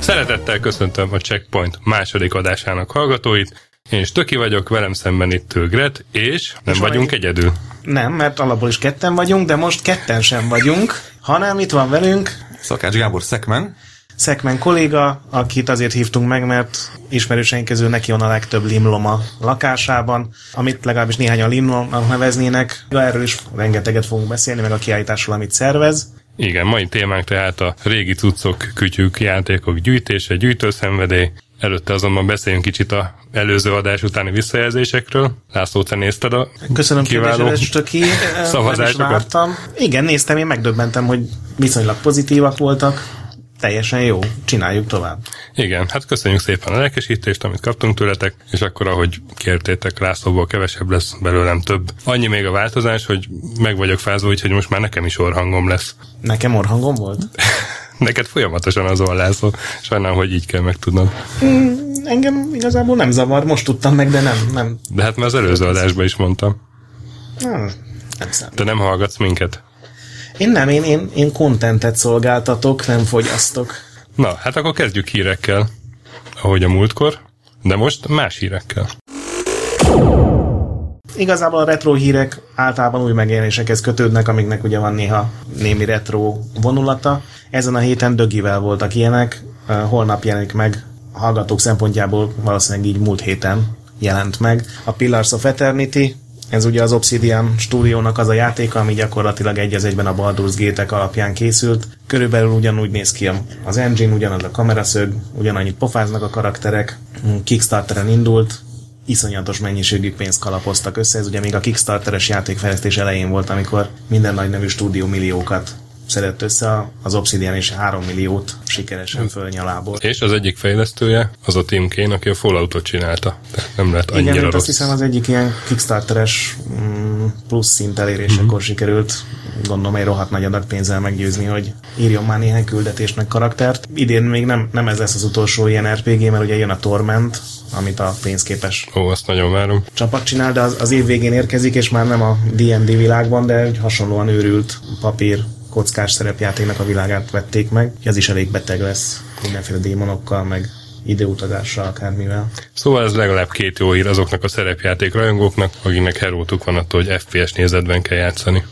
Szeretettel köszöntöm a Checkpoint második adásának hallgatóit. Én Stöki vagyok, velem szemben itt Gret, és nem És vagyunk vagy- egyedül. Nem, mert alapból is ketten vagyunk, de most ketten sem vagyunk, hanem itt van velünk Szakács Gábor Szekmen. Szekmen kolléga, akit azért hívtunk meg, mert ismerőseink közül neki van a legtöbb limlom a lakásában, amit legalábbis néhányan limlomnak neveznének. Erről is rengeteget fogunk beszélni, meg a kiállításról, amit szervez. Igen, mai témánk tehát a régi cuccok, kütyük, játékok gyűjtése, gyűjtőszenvedély. Előtte azonban beszéljünk kicsit a előző adás utáni visszajelzésekről. László, te nézted a Köszönöm kiváló is szavazásokat? vártam. Igen, néztem, én megdöbbentem, hogy viszonylag pozitívak voltak. Teljesen jó, csináljuk tovább. Igen, hát köszönjük szépen a lelkesítést, amit kaptunk tőletek, és akkor, ahogy kértétek, Lászlóból kevesebb lesz, belőlem több. Annyi még a változás, hogy meg vagyok fázva, úgyhogy most már nekem is orhangom lesz. Nekem orhangom volt? Neked folyamatosan az van, László. Sajnálom, hogy így kell megtudnod. Engem igazából nem zavar, most tudtam meg, de nem, nem, De hát már az előző adásban is mondtam. nem, nem számít. Te nem hallgatsz minket? Én nem, én, én, én contentet szolgáltatok, nem fogyasztok. Na, hát akkor kezdjük hírekkel, ahogy a múltkor, de most más hírekkel. Igazából a retro hírek általában új megjelenésekhez kötődnek, amiknek ugye van néha némi retro vonulata. Ezen a héten Dögivel voltak ilyenek, holnap jelenik meg, a hallgatók szempontjából valószínűleg így múlt héten jelent meg. A Pillars of Eternity, ez ugye az Obsidian stúdiónak az a játéka, ami gyakorlatilag egy az egyben a Baldur's Gate-ek alapján készült. Körülbelül ugyanúgy néz ki az engine, ugyanaz a kameraszög, ugyanannyit pofáznak a karakterek. Mm, Kickstarteren indult, iszonyatos mennyiségű pénzt kalapoztak össze. Ez ugye még a Kickstarteres játékfejlesztés elején volt, amikor minden nagy nevű stúdió milliókat szedett össze, az Obsidian is 3 milliót sikeresen fölnyalából. És az egyik fejlesztője az a Tim Kane, aki a Falloutot csinálta. Tehát nem lett annyira Igen, rossz. azt hiszem az egyik ilyen Kickstarteres mm, plusz szint elérésekor Mhm. sikerült, gondolom egy rohadt nagy adag pénzzel meggyőzni, hogy írjon már néhány küldetést meg karaktert. Idén még nem, nem ez lesz az utolsó ilyen RPG, mert ugye jön a Torment, amit a pénzképes Ó, azt nagyon várom. csapat csinál, de az, az év végén érkezik, és már nem a D&D világban, de egy hasonlóan őrült papír kockás szerepjátéknak a világát vették meg. Ez is elég beteg lesz mindenféle démonokkal, meg időutazással, akármivel. Szóval ez legalább két jó hír azoknak a szerepjáték rajongóknak, akiknek herótuk van attól, hogy FPS nézetben kell játszani.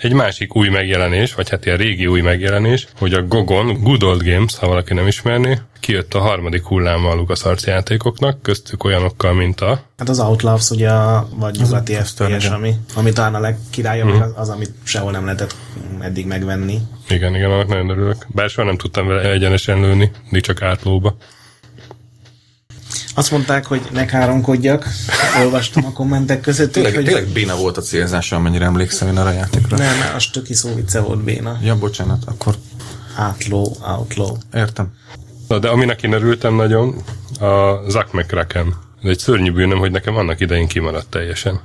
Egy másik új megjelenés, vagy hát ilyen régi új megjelenés, hogy a Gogon, Good Old Games, ha valaki nem ismerné, kijött a harmadik hulláma a LucasArts játékoknak, köztük olyanokkal, mint a Hát az Outlaws ugye a vagy nyugati FPS, ami, ami talán a legkirályabb, uh-huh. az, az, amit sehol nem lehetett eddig megvenni. Igen, igen, annak nagyon örülök. Bár soha nem tudtam vele egyenesen lőni, mindig csak átlóba. Azt mondták, hogy ne káromkodjak, olvastam a kommentek között, Tényleg, hogy tényleg béna volt a célzása, amennyire emlékszem én arra a játékra. nem, az töki szó vicce volt béna. Ja, bocsánat, akkor Outlaw, outlaw. értem. Na, de aminek én örültem nagyon, a Zack McCracken. Ez egy szörnyű bűnöm, hogy nekem annak idején kimaradt teljesen.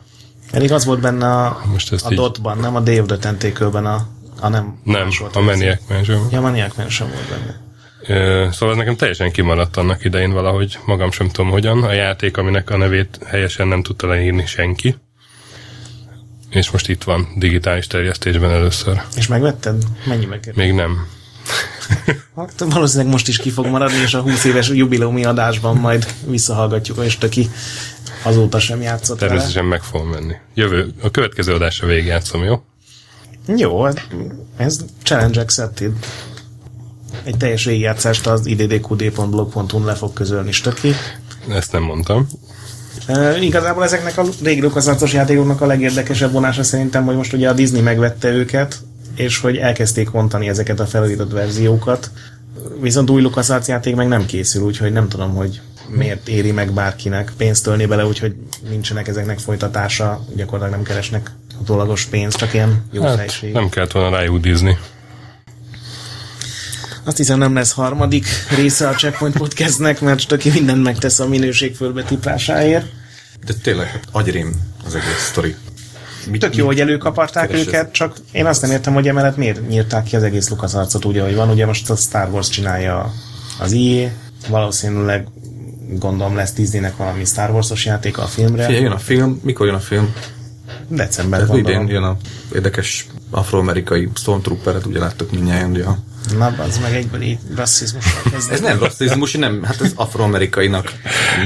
Pedig az volt benne a, Most ezt a így- Dotban, nem a of the Tentacle-ben, a, a nem. Nem, a Maniac Mansion. Ja, Maniac Mansion volt benne. Szóval ez nekem teljesen kimaradt annak idején valahogy, magam sem tudom hogyan. A játék, aminek a nevét helyesen nem tudta leírni senki. És most itt van, digitális terjesztésben először. És megvetted? Mennyibe kerül? Még nem. Hát valószínűleg most is ki fog maradni, és a 20 éves jubileumi adásban majd visszahallgatjuk, és aki azóta sem játszott vele. Természetesen meg fogom venni. Jövő, a következő adásra végigjátszom, jó? Jó, ez, ez challenge accepted. Egy teljes végigjátszást az iddqd.blog.hu-n le fog közölni Stöki. Ezt nem mondtam. E, igazából ezeknek a régi LucasArts játékoknak a legérdekesebb vonása szerintem, hogy most ugye a Disney megvette őket, és hogy elkezdték vontani ezeket a felíratott verziókat. Viszont új LucasArts játék meg nem készül, úgyhogy nem tudom, hogy miért éri meg bárkinek pénzt tölni bele, úgyhogy nincsenek ezeknek folytatása, gyakorlatilag nem keresnek utólagos pénzt, csak ilyen jó Hát, fejség. nem kellett volna rájúdizni. Azt hiszem nem lesz harmadik része a Checkpoint Podcastnek, mert Stöki mindent megtesz a minőség fölbetiprásáért. De tényleg, hát agyrém az egész sztori. Mit, Tök jó, hogy előkaparták keres ez? őket, csak én azt nem értem, hogy emellett miért nyírták ki az egész LucasArts-ot úgy, ahogy van. Ugye most a Star Wars csinálja a az IE, valószínűleg gondolom lesz Disneynek valami Star Wars-os játéka a filmre. Figyelj, jön a film, mikor jön a film? December Tehát idén jön a érdekes afroamerikai Stormtrooperet, ugye láttuk mindjárt, ugye a Na, az meg egyből így rasszizmussal kezdett. Ez nem rasszizmus, nem, hát ez afroamerikainak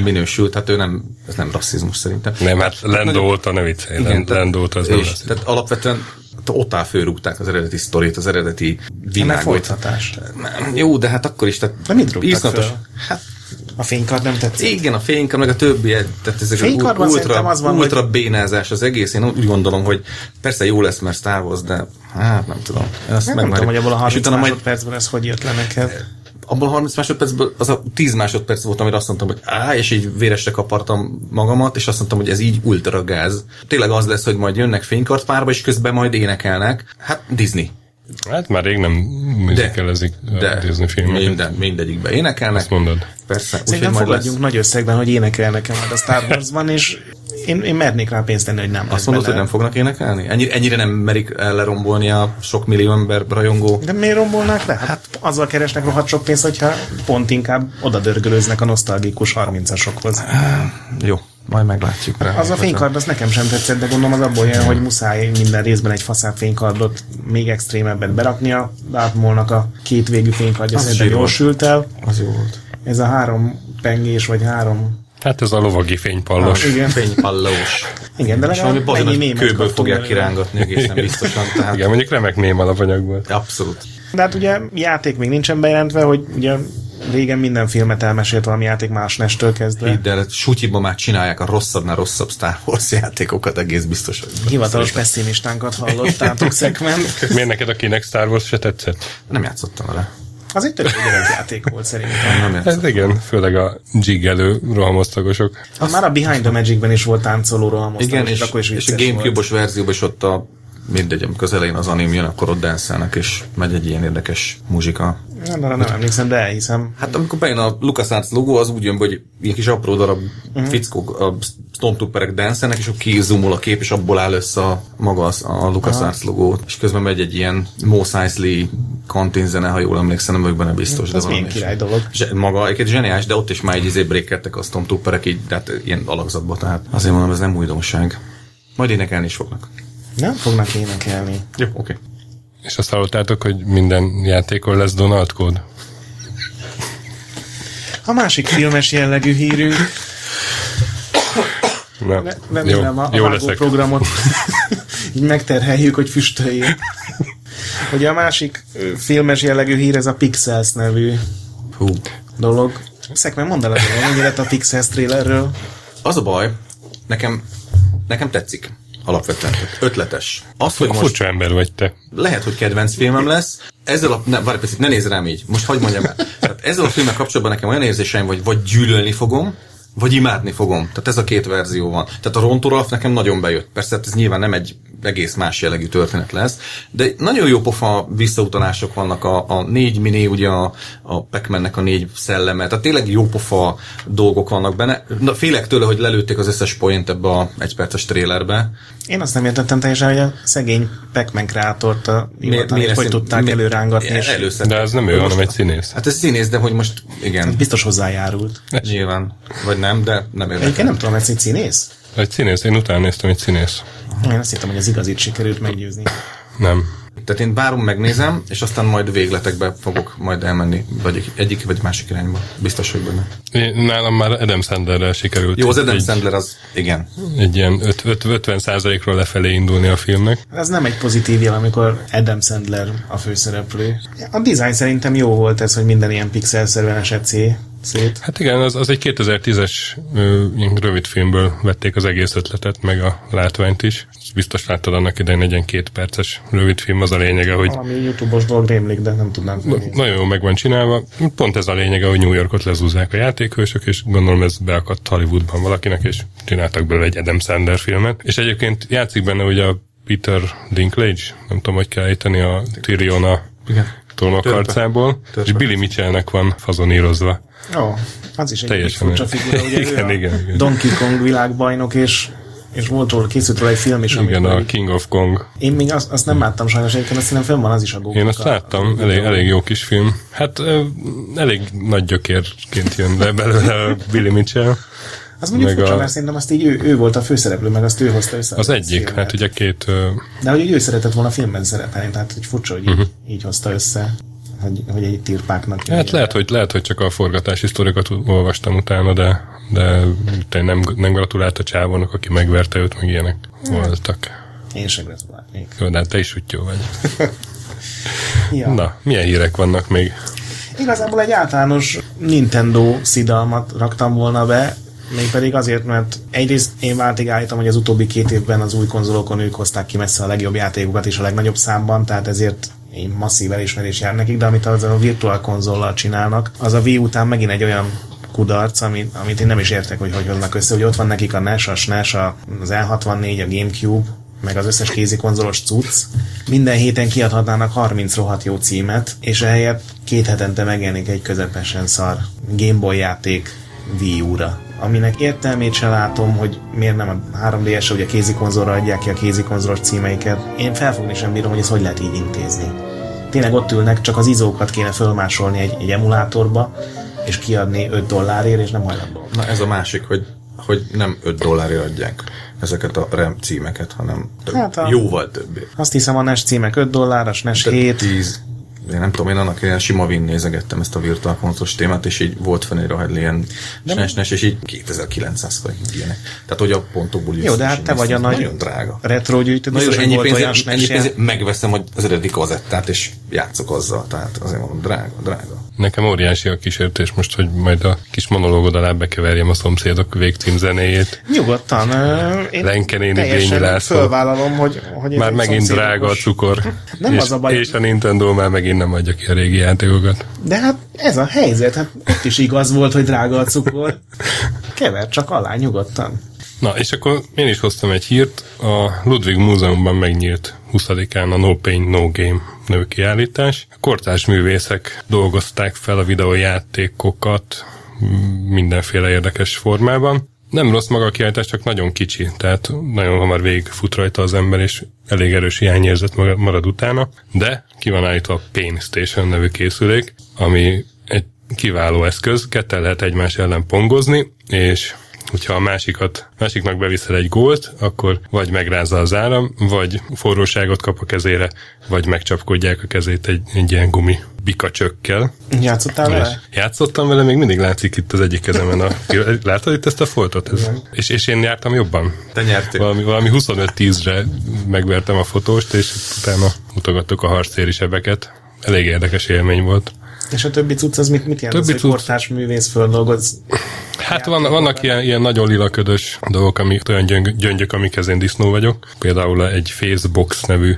minősült, hát ő nem, ez nem rasszizmus szerintem. Nem, hát óta ne viccelj, Igen, Lando óta az nem és, lesz. tehát alapvetően ott áll fölrúgták az eredeti sztorit, az eredeti világot. folytatás. Jó, de hát akkor is, tehát De mit rúgtak föl? Hát A fénykard nem tetszik? igen, a fényka, meg a többi, tehát ez egy Fénykarban szerintem ultra, az van, ultra bénázás az egész. Én úgy gondolom, hogy persze jó lesz, mert Star Wars, de hát nem tudom. Ezt Nem, nem tudom, hogy abból a És 30 utána majd ez hogy jött le neked. abban a 30 másodpercből az a 10 másodperc volt, amire azt mondtam, hogy á, és így véresre kapartam magamat, és azt mondtam, hogy ez így ultra gáz. Tényleg az lesz, hogy majd jönnek fénykartpárba, és közben majd énekelnek. Hát Disney. Hát már rég nem műzikelezik a De Disney filmeket. minden, mindegyikbe énekelnek. Ezt mondod. Persze, Szerintem majd lesz. fogadjunk nagy összegben, hogy énekelnek-e majd a Star Warsban, és én, én mernék rá pénzt tenni, hogy nem Azt mondod, hogy bele. nem fognak énekelni? Ennyire, ennyire nem merik el lerombolni a sok millió ember rajongó. De miért rombolnák le? Hát azzal keresnek rohadt sok pénzt, hogyha pont inkább oda dörgölőznek a nosztalgikus 30-asokhoz. Jó, majd meglátjuk rá. Az a fénykard, az nekem sem tetszett, de gondolom az abból jön, hogy muszáj minden részben egy faszább fénykardot még extrémebbet beraknia. Dartmolnak a két végű fénykardja Az szerintem jól volt. sült el. Az jó volt. Ez a három pengés, vagy három... Hát ez a lovagi fénypallos. Ah, igen. Fénypallós. Igen, de valami legalább mémet kőből fogják kirángatni egészen biztosan. Tehát Igen, mondjuk remek ném alapanyagból. abszolút. De hát ugye játék még nincsen bejelentve, hogy ugye régen minden filmet elmesélt valami játék más nestől kezdve. Hidd el, sutyiban már csinálják a rosszabbnál rosszabb Star Wars játékokat, egész biztos. Hivatalos pessimistánkat hallottátok szekmen. Miért neked a kinek Star Wars se tetszett? Nem játszottam vele. Az egy tök játék volt szerintem. Nem. Hát igen, főleg a jiggelő rohamosztagosok. Az már a Behind the Magic-ben is volt táncolóról a Igen, és, akkor is és a. Gamecube-os verzióban is ott a mindegy, amikor közelén az anim jön, akkor ott denszelnek, és megy egy ilyen érdekes muzsika. Nem, arra nem emlékszem, de elhiszem. Hát amikor bejön a LucasArts logó, az úgy jön, hogy ilyen kis apró darab uh-huh. fickók, a Stormtrooperek denszelnek, és akkor kizumol a kép, és abból áll össze a, maga az, a LucasArts logó. És közben megy egy ilyen Mos Eisley kantin zene, ha jól emlékszem, nem vagyok benne biztos. Az de milyen király dolog. Zse, maga egyébként zseniális, de ott is már egy izé breakedtek a Stormtrooperek, így, tehát ilyen alakzatba, tehát azért mondom, ez nem újdonság. Majd énekelni is fognak. Nem fognak énekelni. Jó, oké. Okay. És azt hallottátok, hogy minden játékon lesz Donald kód? A másik filmes jellegű hírünk, Na, ne, nem jó, nem a, jó a leszek. programot így megterheljük, hogy füstöljék. Ugye a másik filmes jellegű hír, ez a Pixels nevű Hú. dolog. Szekmen, mondd el, hogy mennyi lett a Pixels trailerről. Az a baj, nekem, nekem tetszik alapvetően. Ötletes. Az, hogy most Furcsa ember vagy te. lehet, hogy kedvenc filmem lesz, ezzel a... Ne, várj, picit, ne nézz rám így. Most hagyd mondjam el. Tehát ezzel a filmmel kapcsolatban nekem olyan érzéseim, hogy vagy gyűlölni fogom, vagy imádni fogom. Tehát ez a két verzió van. Tehát a Ron nekem nagyon bejött. Persze hát ez nyilván nem egy egész más jellegű történet lesz, de nagyon jó pofa visszautalások vannak a, a négy mini, ugye a, a pac a négy szelleme, tehát tényleg jó pofa dolgok vannak benne. Na, félek tőle, hogy lelőtték az összes point ebbe a egyperces trélerbe. Én azt nem értettem teljesen, hogy a szegény Pac-Man kreátort a hivatali, hogy ezt- tudták mi- előrángatni, és Először. De ez nem ő, hanem egy színész. Hát ez színész, de hogy most igen, biztos hozzájárult. nyilván, vagy nem, de nem Egyébként érdekel. nem tudom, ez egy színész? Egy színész, én utána néztem egy színész. Én azt hittem, hogy az igazit sikerült meggyőzni. Nem. Tehát én várom, megnézem, és aztán majd végletekbe fogok majd elmenni, vagy egy- egyik vagy másik irányba. Biztos, hogy benne. Én, nálam már Adam Sandlerrel sikerült. Jó, az Adam egy, Sandler az, igen. egy ilyen öt- öt- 50%-ról lefelé indulni a filmnek. Ez nem egy pozitív jel, amikor Adam Sandler a főszereplő. A design szerintem jó volt ez, hogy minden ilyen pixelszerűen esett szét. Hát igen, az, az egy 2010-es ö, ilyen rövid filmből vették az egész ötletet, meg a látványt is. Biztos láttad annak idején egy ilyen két perces rövid film, az a lényege, hogy Valami YouTube-os dolog rémlik, de nem tudnám felnézni. nagyon jól meg van csinálva. Pont ez a lényege, hogy New Yorkot lezúzzák a játékhősök, és gondolom ez beakadt Hollywoodban valakinek, és csináltak belőle egy Adam Sandler filmet. És egyébként játszik benne ugye a Peter Dinklage, nem tudom, hogy kell ejteni a Tyrion a Igen. Tolmakarcából, és Törpe. Billy Mitchellnek van fazonírozva. Ó, az is egy Teljesen furcsa figura, ugye ő Igen, a igen, igen. Donkey Kong világbajnok, és és volt róla, készült róla egy film is. Igen, a King of Kong. Én még azt, azt nem láttam sajnos, egyébként azt hiszem fönn van az is a Google. Én azt láttam, elég, elég jó kis film. Hát elég nagy gyökérként jön le belőle a Billy Mitchell. Az mondjuk furcsa, a- mert szerintem azt így ő, ő volt a főszereplő, meg azt ő hozta össze. Az egyik, filmet. hát ugye két ö, De hogy ő szeretett volna filmben szerepelni, tehát hogy furcsa, hogy így, Mhm. így hozta össze, hogy, hogy egy tirpáknak. Hát lehet, hogy, lehet, hogy csak a forgatási sztorikat olvastam utána, de, de te nem, nem gratulált a csávónak, aki megverte őt, meg ilyenek voltak. Én sem gratulálnék. Jó, de hát te is úgy jó vagy. Ja. Na, milyen hírek vannak még? Igazából egy általános Nintendo szidalmat raktam volna be, mégpedig azért, mert egyrészt én váltig állítom, hogy az utóbbi két évben az új konzolokon ők hozták ki messze a legjobb játékokat és a legnagyobb számban, tehát ezért én masszív elismerés jár nekik, de amit az a virtual konzollal csinálnak, az a Wii után megint egy olyan kudarc, amit, amit én nem is értek, hogy hogy hoznak össze, hogy ott van nekik a NES, a SNES, az L64, a Gamecube, meg az összes kézi konzolos cucc. Minden héten kiadhatnának 30 rohadt jó címet, és ehelyett két hetente megjelenik egy közepesen szar Gameboy játék Wii U-ra aminek értelmét se látom, hogy miért nem a 3DS-re, ugye a kézi konzolra adják ki a kézi konzolos címeiket. Én felfogni sem bírom, hogy ezt hogy lehet így intézni. Tényleg ott ülnek, csak az izókat kéne fölmásolni egy, egy emulátorba, és kiadni 5 dollárért, és nem hajlandó. Na ez a másik, hogy, hogy nem 5 dollárért adják ezeket a RAM címeket, hanem több, Hát a- jóval többé. Azt hiszem a NES címek 5 dollár, a SNES Tehát 7. 10, én nem tudom, én annak ilyen sima vin nézegettem ezt a Virtual Console témát, és így volt fenn egy rohadt ilyen SNES, NES, és így 2900 forint ilyenek. Tehát, hogy a pontokból Jó, de hát te vagy a nagy Nagyon drága. retro gyűjtő, biztos, ennyi volt olyan pénzért, ennyi SNES jel- pénzért megveszem az eredeti kazettát, és játszok azzal. Tehát azért mondom, drága, drága. Nekem óriási a kísértés most, hogy majd a kis monológod alá bekeverjem a szomszédok végcím zenéjét. Nyugodtan. Én Lenke néni, teljesen Bényi László. Fölvállalom, hogy, hogy Már megint drága a cukor. Nem és, az a baj- És a Nintendo már megint nem adja ki a régi játékokat. De hát ez a helyzet, hát ott is igaz volt, hogy drága a cukor. Kever csak alá nyugodtan. Na, és akkor én is hoztam egy hírt. A Ludwig Múzeumban megnyílt 20-án a No Pain, No Game nevű kiállítás. A kortárs művészek dolgozták fel a videójátékokat mindenféle érdekes formában. Nem rossz maga a kiállítás, csak nagyon kicsi, tehát nagyon hamar végigfut rajta az ember, és elég erős hiányérzet marad utána, de ki van állítva a Pain Station nevű készülék, ami egy kiváló eszköz, ketten lehet egymás ellen pongozni, és hogyha a másikat, másiknak beviszel egy gólt, akkor vagy megrázza az áram, vagy forróságot kap a kezére, vagy megcsapkodják a kezét egy, egy ilyen gumi bikacsökkel. Játszottál vele? játszottam vele, még mindig látszik itt az egyik kezemen. A, látod itt ezt a foltot? Ez, és, és én jártam jobban. Te nyertél. Valami, valami 25-10-re megvertem a fotóst, és utána mutogattuk a harcéri sebeket. Elég érdekes élmény volt. És a többi cucc az mit, mit jelent? Többi az, cucc- kortárs művész földolgoz? Hát van, vannak ilyen, ilyen nagyon lilaködös dolgok, amik, olyan gyöngy, gyöngyök, amikhez én disznó vagyok. Például egy Facebox nevű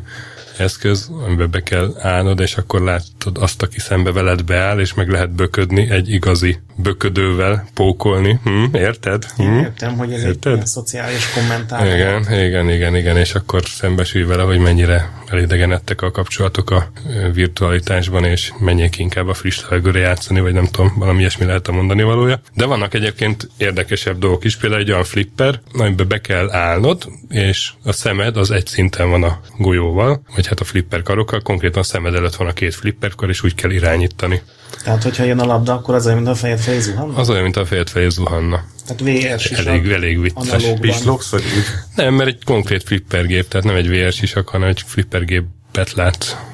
eszköz, amiben be kell állnod, és akkor látod azt, aki szembe veled beáll, és meg lehet böködni egy igazi böködővel, pókolni. Hm, érted? Hm? Értem, hogy ez egy Érted? ilyen szociális kommentár. Igen, igen, igen, igen, és akkor szembesülj vele, hogy mennyire elidegenedtek a kapcsolatok a virtualitásban, és menjék inkább a friss levegőre játszani, vagy nem tudom, valami ilyesmi lehet a mondani valója. De vannak egyébként érdekesebb dolgok is, például egy olyan flipper, amiben be kell állnod, és a szemed az egy szinten van a golyóval, vagy hát a flipper karokkal, konkrétan a szemed előtt van a két flipper kar, és úgy kell irányítani. Tehát, hogyha jön a labda, akkor az olyan, mint a fejed felé zuhan? Az olyan, mint a fejed felé zuhanna. Tehát VR sisak, Elég, elég vicces. Pislogsz, vagy úgy? Nem, mert egy konkrét flippergép, tehát nem egy VR sisak, hanem egy flippergépet lát.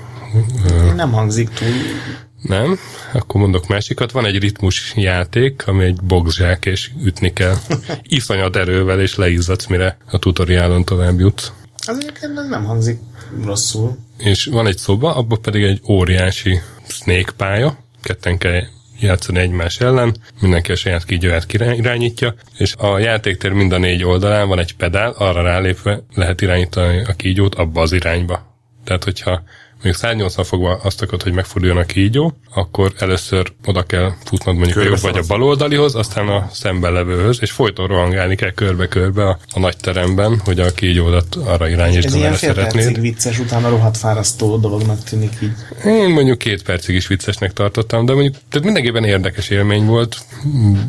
Nem hangzik túl. Nem? Akkor mondok másikat. Van egy ritmus játék, ami egy boxzsák, és ütni kell. Iszonyat erővel, és leizzadsz, mire a tutoriálon tovább jutsz. Az egyébként nem hangzik rosszul. És van egy szoba, abban pedig egy óriási snake pálya, ketten kell játszani egymás ellen, mindenki a saját kígyóját irányítja, és a játéktér mind a négy oldalán van egy pedál, arra rálépve lehet irányítani a kígyót abba az irányba. Tehát, hogyha mondjuk 180 fokban azt akarod, hogy megforduljon a kígyó, akkor először oda kell futnod mondjuk a jobb vagy a bal oldalihoz, aztán a szemben levőhöz, és folyton rohangálni kell körbe-körbe a, a nagy teremben, hogy a kígyódat arra irányítsd, Ez ilyen amerre fél percig szeretnéd. vicces, utána rohadt fárasztó dolognak tűnik így. Én mondjuk két percig is viccesnek tartottam, de mondjuk tehát mindenképpen érdekes élmény volt.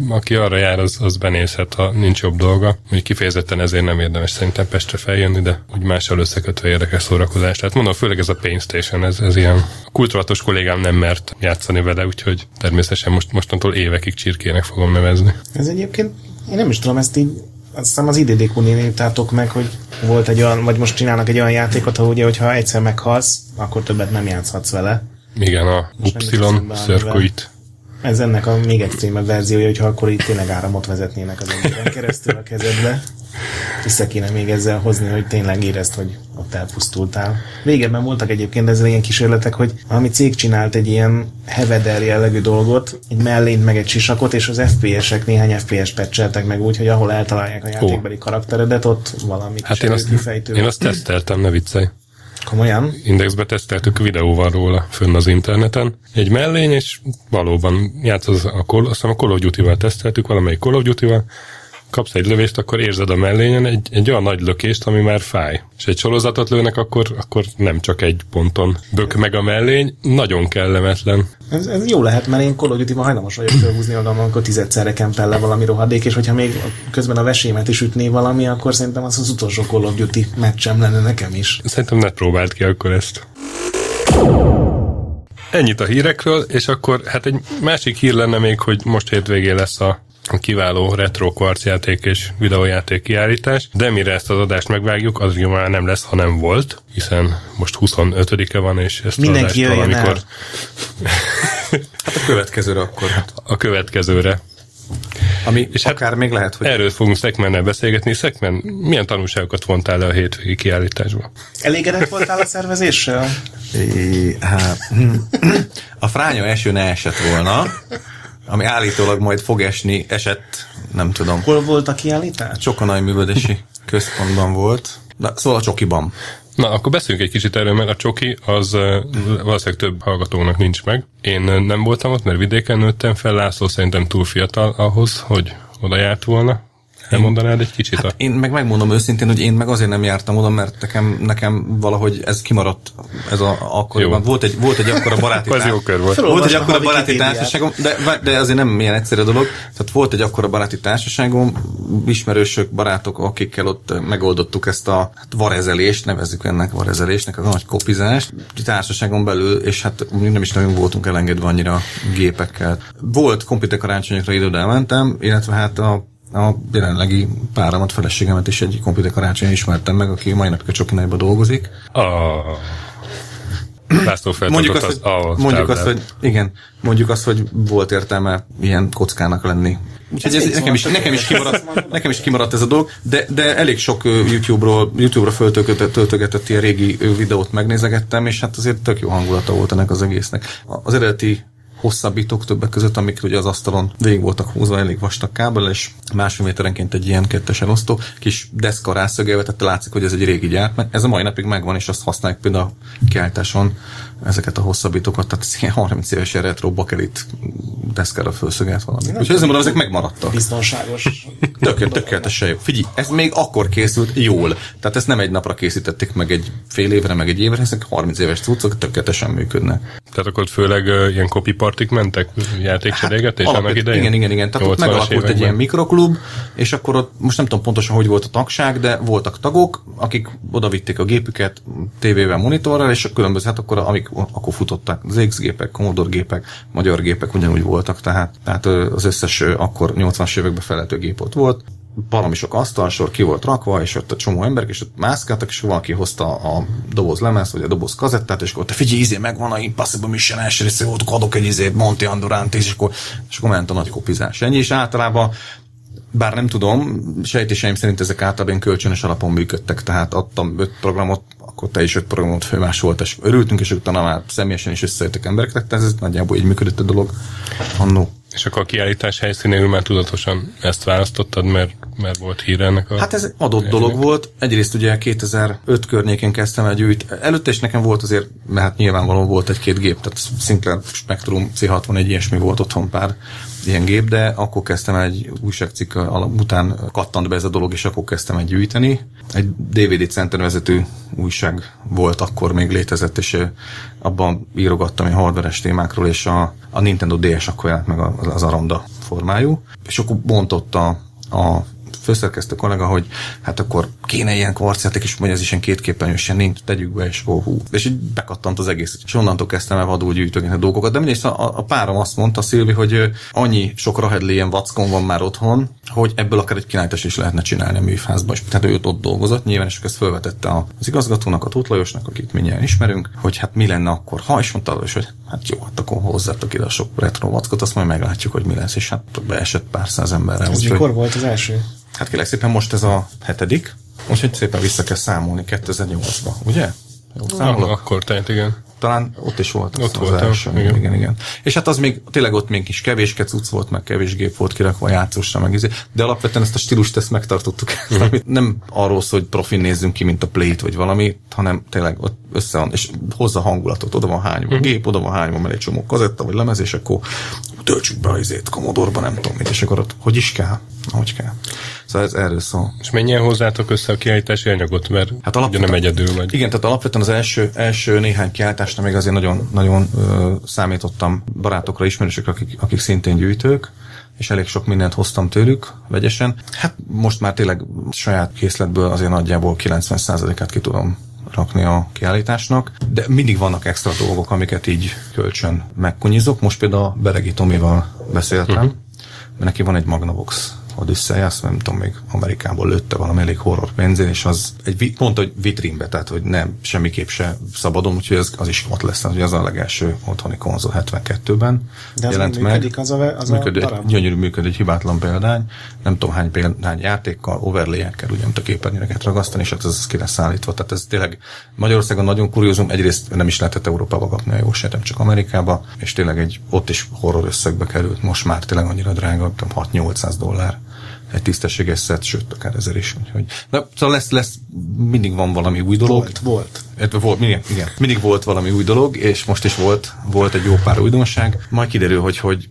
Aki arra jár, az, az benézhet, ha nincs jobb dolga. Mondjuk kifejezetten ezért nem érdemes szerintem Pestre feljönni, de úgy mással összekötve érdekes szórakozás. Tehát mondom, főleg ez a Pain Station, ez, ez ilyen kulturatos kollégám nem mert játszani vele, úgyhogy természetesen most, mostantól évekig csirkének fogom nevezni. Ez egyébként, én nem is tudom, ezt így azt hiszem az IDDQ-nél írtátok meg, hogy volt egy olyan, vagy most csinálnak egy olyan játékot, ahol ugye, hogyha egyszer meghalsz, akkor többet nem játszhatsz vele. Igen, a Y Circuit. Ez ennek a még extrémebb verziója, hogyha akkor itt tényleg áramot vezetnének az emberen keresztül a kezedbe. Össze kéne még ezzel hozni, hogy tényleg érezd, hogy ott elpusztultál. Régebben voltak egyébként ezzel ilyen kísérletek, hogy ami cég csinált egy ilyen heveder jellegű dolgot, egy mellényt meg egy sisakot, és az FPS-ek néhány FPS patcheltek meg úgy, hogy ahol eltalálják a játékbeli karakteredet, ott valami Hát én azt, kifejtő. én azt teszteltem, ne viccelj. Komolyan? Indexbe teszteltük, videó van róla fönn az interneten. Egy mellény, és valóban játszott a Call, azt hiszem a Call of Duty-val teszteltük, valamelyik Call of Duty-val, kapsz egy lövést, akkor érzed a mellényen egy, egy olyan nagy lökést, ami már fáj. És egy sorozatot lőnek, akkor, akkor nem csak egy ponton bök meg a mellény, nagyon kellemetlen. Ez, ez jó lehet, mert én Call of Duty-ban hajlamos vagyok felhúzni magam, amikor tizedszerre kempel le valami rohadék, és hogyha még közben a vesémet is ütné valami, akkor szerintem az az utolsó Call of Duty meccsem lenne nekem is. Szerintem ne próbáld ki akkor ezt. Ennyit a hírekről, és akkor hát egy másik hír lenne még, hogy most hétvégén lesz a kiváló retro kvarcjáték és videójáték kiállítás, de mire ezt az adást megvágjuk, az ugye már nem lesz, ha nem volt, hiszen most 25-e van, és ezt Mindenki az adást valamikor. Hát a következőre akkor. Hát. a következőre. Ami És hát akár még lehet, hogy Erről fogunk Szekmennel beszélgetni. Szekmen, milyen tanulságokat vontál le a hétvégi kiállításba? Elégedett voltál a szervezéssel? É, hát, a fránya eső ne esett volna, ami állítólag majd fog esni, esett, nem tudom. Hol volt a kiállítás? Csokonai művöldési központban volt. Na, szóval a csokiban. Na, akkor beszéljünk egy kicsit erről, mert a csoki az valószínűleg több hallgatónak nincs meg. Én nem voltam ott, mert vidéken nőttem fel, László szerintem túl fiatal ahhoz, hogy oda járt volna. Elmondanád egy kicsit? Hát a... én meg megmondom őszintén, hogy én meg azért nem jártam oda, mert nekem, nekem valahogy ez kimaradt ez a, akkoriban. Volt egy, volt egy akkora baráti kör volt. Volt egy akkora a baráti társaságom, de, de azért nem ilyen egyszerű dolog. Tehát volt egy akkora baráti társaságom, ismerősök, barátok, akikkel ott megoldottuk ezt a hát varezelést, nevezzük ennek varezelésnek, a nagy kopizást, társaságon belül, és hát nem is nagyon voltunk elengedve annyira gépekkel. Volt komputer karácsonyokra ide elmentem, illetve hát a a jelenlegi páramat, feleségemet is egy komputer karácsonyon ismertem meg, aki mai napig a Csokinaiba dolgozik. A... László Mondjuk azt, az hogy, A mondjuk azt, hogy igen, mondjuk azt, hogy volt értelme ilyen kockának lenni. Úgyhogy Ez ez, nekem, is, nekem, is kimaradt, nekem is kimaradt ez a dolog, de, de elég sok YouTube-ról, YouTube-ra föltöltögetett, töltögetett ilyen régi videót megnézegettem, és hát azért tök jó hangulata volt ennek az egésznek. Az eredeti hosszabbítók többek között, amik ugye az asztalon végig voltak húzva elég vastag kábel, és másfél méterenként egy ilyen kettes elosztó, kis deszka rászögelve, tehát látszik, hogy ez egy régi gyártmány. Ez a mai napig megvan, és azt használják például a kiáltáson ezeket a hosszabbítókat, tehát ez ilyen 30 éves retro bakelit deszkára felszögelt valami. Úgyhogy ezért mondom, ezek megmaradtak. Biztonságos. Tökélet, tökéletesen jó. Figyelj, ez még akkor készült jól. Tehát ezt nem egy napra készítették meg egy fél évre, meg egy évre, ezek 30 éves cuccok tökéletesen működnek. Tehát akkor főleg uh, ilyen copy partik mentek, játékcserégetés hát, annak idején? Igen, igen, igen. Tehát ott 80-as megalakult egy években. ilyen mikroklub, és akkor ott most nem tudom pontosan, hogy volt a tagság, de voltak tagok, akik oda vitték a gépüket tévével, monitorral, és különböző, hát akkor, amik akkor futottak, ZX gépek, Commodore gépek, magyar gépek ugyanúgy voltak, tehát, tehát az összes akkor 80-as években felelhető gép ott volt. Baromi sok asztalsor ki volt rakva, és ott a csomó emberek, és ott mászkáltak, és valaki hozta a doboz lemez, vagy a doboz kazettát, és akkor te figyelj, izé, megvan a Impossible Mission első része, ott adok egy izét, Monty Andorant, és akkor, és akkor ment a nagy kopizás. Ennyi, és általában bár nem tudom, sejtéseim szerint ezek általában kölcsönös alapon működtek, tehát adtam öt programot, akkor te is öt programot főmásolt, és örültünk, és utána már személyesen is összejöttek emberek, tehát ez nagyjából így működött a dolog annó. És akkor a kiállítás helyszínéül már tudatosan ezt választottad, mert mert volt hír ennek a... Hát ez adott dolog volt. Egyrészt ugye 2005 környékén kezdtem el gyűjt. Előtte is nekem volt azért, mert hát nyilvánvalóan volt egy-két gép, tehát Sinclair Spectrum C61 ilyesmi volt otthon pár ilyen gép, de akkor kezdtem egy újságcikk után kattant be ez a dolog, és akkor kezdtem egy gyűjteni. Egy DVD Center vezető újság volt, akkor még létezett, és abban írogattam egy hardveres témákról, és a, a Nintendo DS akkor jelent meg az, az Aranda formájú, és akkor bontotta a főszerkesztő kollega, hogy hát akkor kéne ilyen kvarcjáték, és mondja, ez is ilyen kétképernyős, ilyen nincs, tegyük be, és ó, hú. És így bekattant az egész. És onnantól kezdtem el vadul gyűjtögetni a dolgokat. De mindegy, a, a, párom azt mondta, Szilvi, hogy annyi sok rahedli ilyen vackon van már otthon, hogy ebből akár egy kilállítás is lehetne csinálni a műfázba. És tehát ő ott dolgozott, nyilván, és ezt felvetette az igazgatónak, a Tóth Lajosnak, akit mindjárt ismerünk, hogy hát mi lenne akkor, ha is mondta, és hogy hát jó, hát akkor hozzátok ide a sok retro vackot, azt majd meglátjuk, hogy mi lesz, és hát beesett pár száz emberre. Ez mikor hogy... volt az első? Hát kérlek szépen most ez a hetedik, úgyhogy szépen vissza kell számolni 2008-ba, ugye? Jó, számolok? Akkor tehát igen. Talán ott is volt ott az voltam, első. Igen. igen. igen, És hát az még, tényleg ott még kis kevés cucc volt, meg kevés gép volt kirakva játszósra, meg izé. De alapvetően ezt a stílust ezt megtartottuk. Mm. Amit nem arról szól, hogy profin nézzünk ki, mint a plate vagy valami, hanem tényleg ott össze van, és hozza hangulatot, oda van hány mm. gép, oda van hány van egy csomó kazetta, vagy lemez, és akkor töltsük be az Commodore-ba, nem tudom mit, és akkor ott hogy is kell, hogy kell. Szóval ez erről szól. És mennyien hozzátok össze a kiállítási anyagot, mert hát ugye nem egyedül vagy. Igen, tehát alapvetően az első, első néhány kiállításra még azért nagyon, nagyon ö, számítottam barátokra, ismerősökre, akik, akik szintén gyűjtők, és elég sok mindent hoztam tőlük vegyesen. Hát most már tényleg saját készletből azért nagyjából 90%-át ki tudom rakni a kiállításnak, de mindig vannak extra dolgok, amiket így kölcsön megkunyizok. Most például a Beregi Tomival beszéltem, uh-huh. mert neki van egy Magnavox Odyssey, azt nem tudom, még Amerikából lőtte valami elég horror pénzén, és az egy, pont egy vitrínbe, tehát hogy nem, semmiképp se szabadon, úgyhogy az, az is ott lesz, hogy az a legelső otthoni konzol 72-ben De az jelent működik meg. az a, az működik, a darab? Gyönyörű működik, hibátlan példány, nem tudom hány példány játékkal, overlay-ekkel, ugye, a képernyőeket ragasztani, és hát ez ki lesz állítva. Tehát ez tényleg Magyarországon nagyon kuriózum, egyrészt nem is lehetett Európába kapni a jó se, nem csak Amerikába, és tényleg egy ott is horror összegbe került, most már tényleg annyira drága, 6-800 dollár egy tisztességes szett, sőt, akár ezer is. Úgyhogy, de szóval lesz, lesz, mindig van valami új dolog. Volt, volt. Volt, igen, igen. Mindig volt valami új dolog, és most is volt, volt egy jó pár újdonság. Majd kiderül, hogy, hogy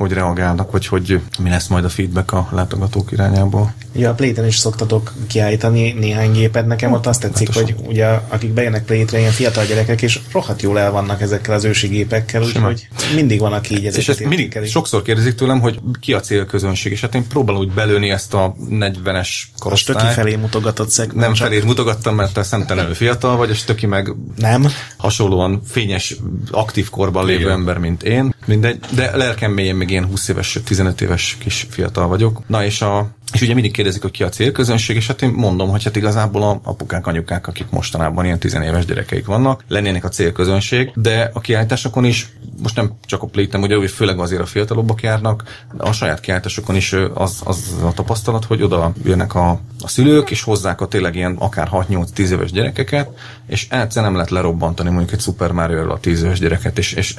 hogy reagálnak, vagy hogy mi lesz majd a feedback a látogatók irányából. Ja, a Playten is szoktatok kiállítani néhány gépet. Nekem ott azt tetszik, hogy ugye akik bejönnek Playtre, ilyen fiatal gyerekek, és rohadt jól el vannak ezekkel az ősi gépekkel, úgyhogy mindig van, aki így ezeket És ezt mindig sokszor kérdezik tőlem, hogy ki a célközönség, és hát én próbálom úgy belőni ezt a 40-es korosztályt. A stöki felé mutogatott szeg. Nem csak... felé mutogattam, mert te szemtelenül fiatal vagy, és stöki meg nem. hasonlóan fényes, aktív korban lévő Igen. ember, mint én. Mindegy, de lelkem mélyen még ilyen 20 éves, 15 éves kis fiatal vagyok. Na és a és ugye mindig kérdezik, hogy ki a célközönség, és hát én mondom, hogy hát igazából a apukák, anyukák, akik mostanában ilyen tizenéves gyerekeik vannak, lennének a célközönség, de a kiállításokon is, most nem csak a plétem, ugye, főleg azért a fiatalobbak járnak, a saját kiállításokon is az, az a tapasztalat, hogy oda jönnek a, a szülők, és hozzák a tényleg ilyen akár 6-8-10 éves gyerekeket, és egyszer nem lehet lerobbantani mondjuk egy Super mario a 10 éves gyereket, és, és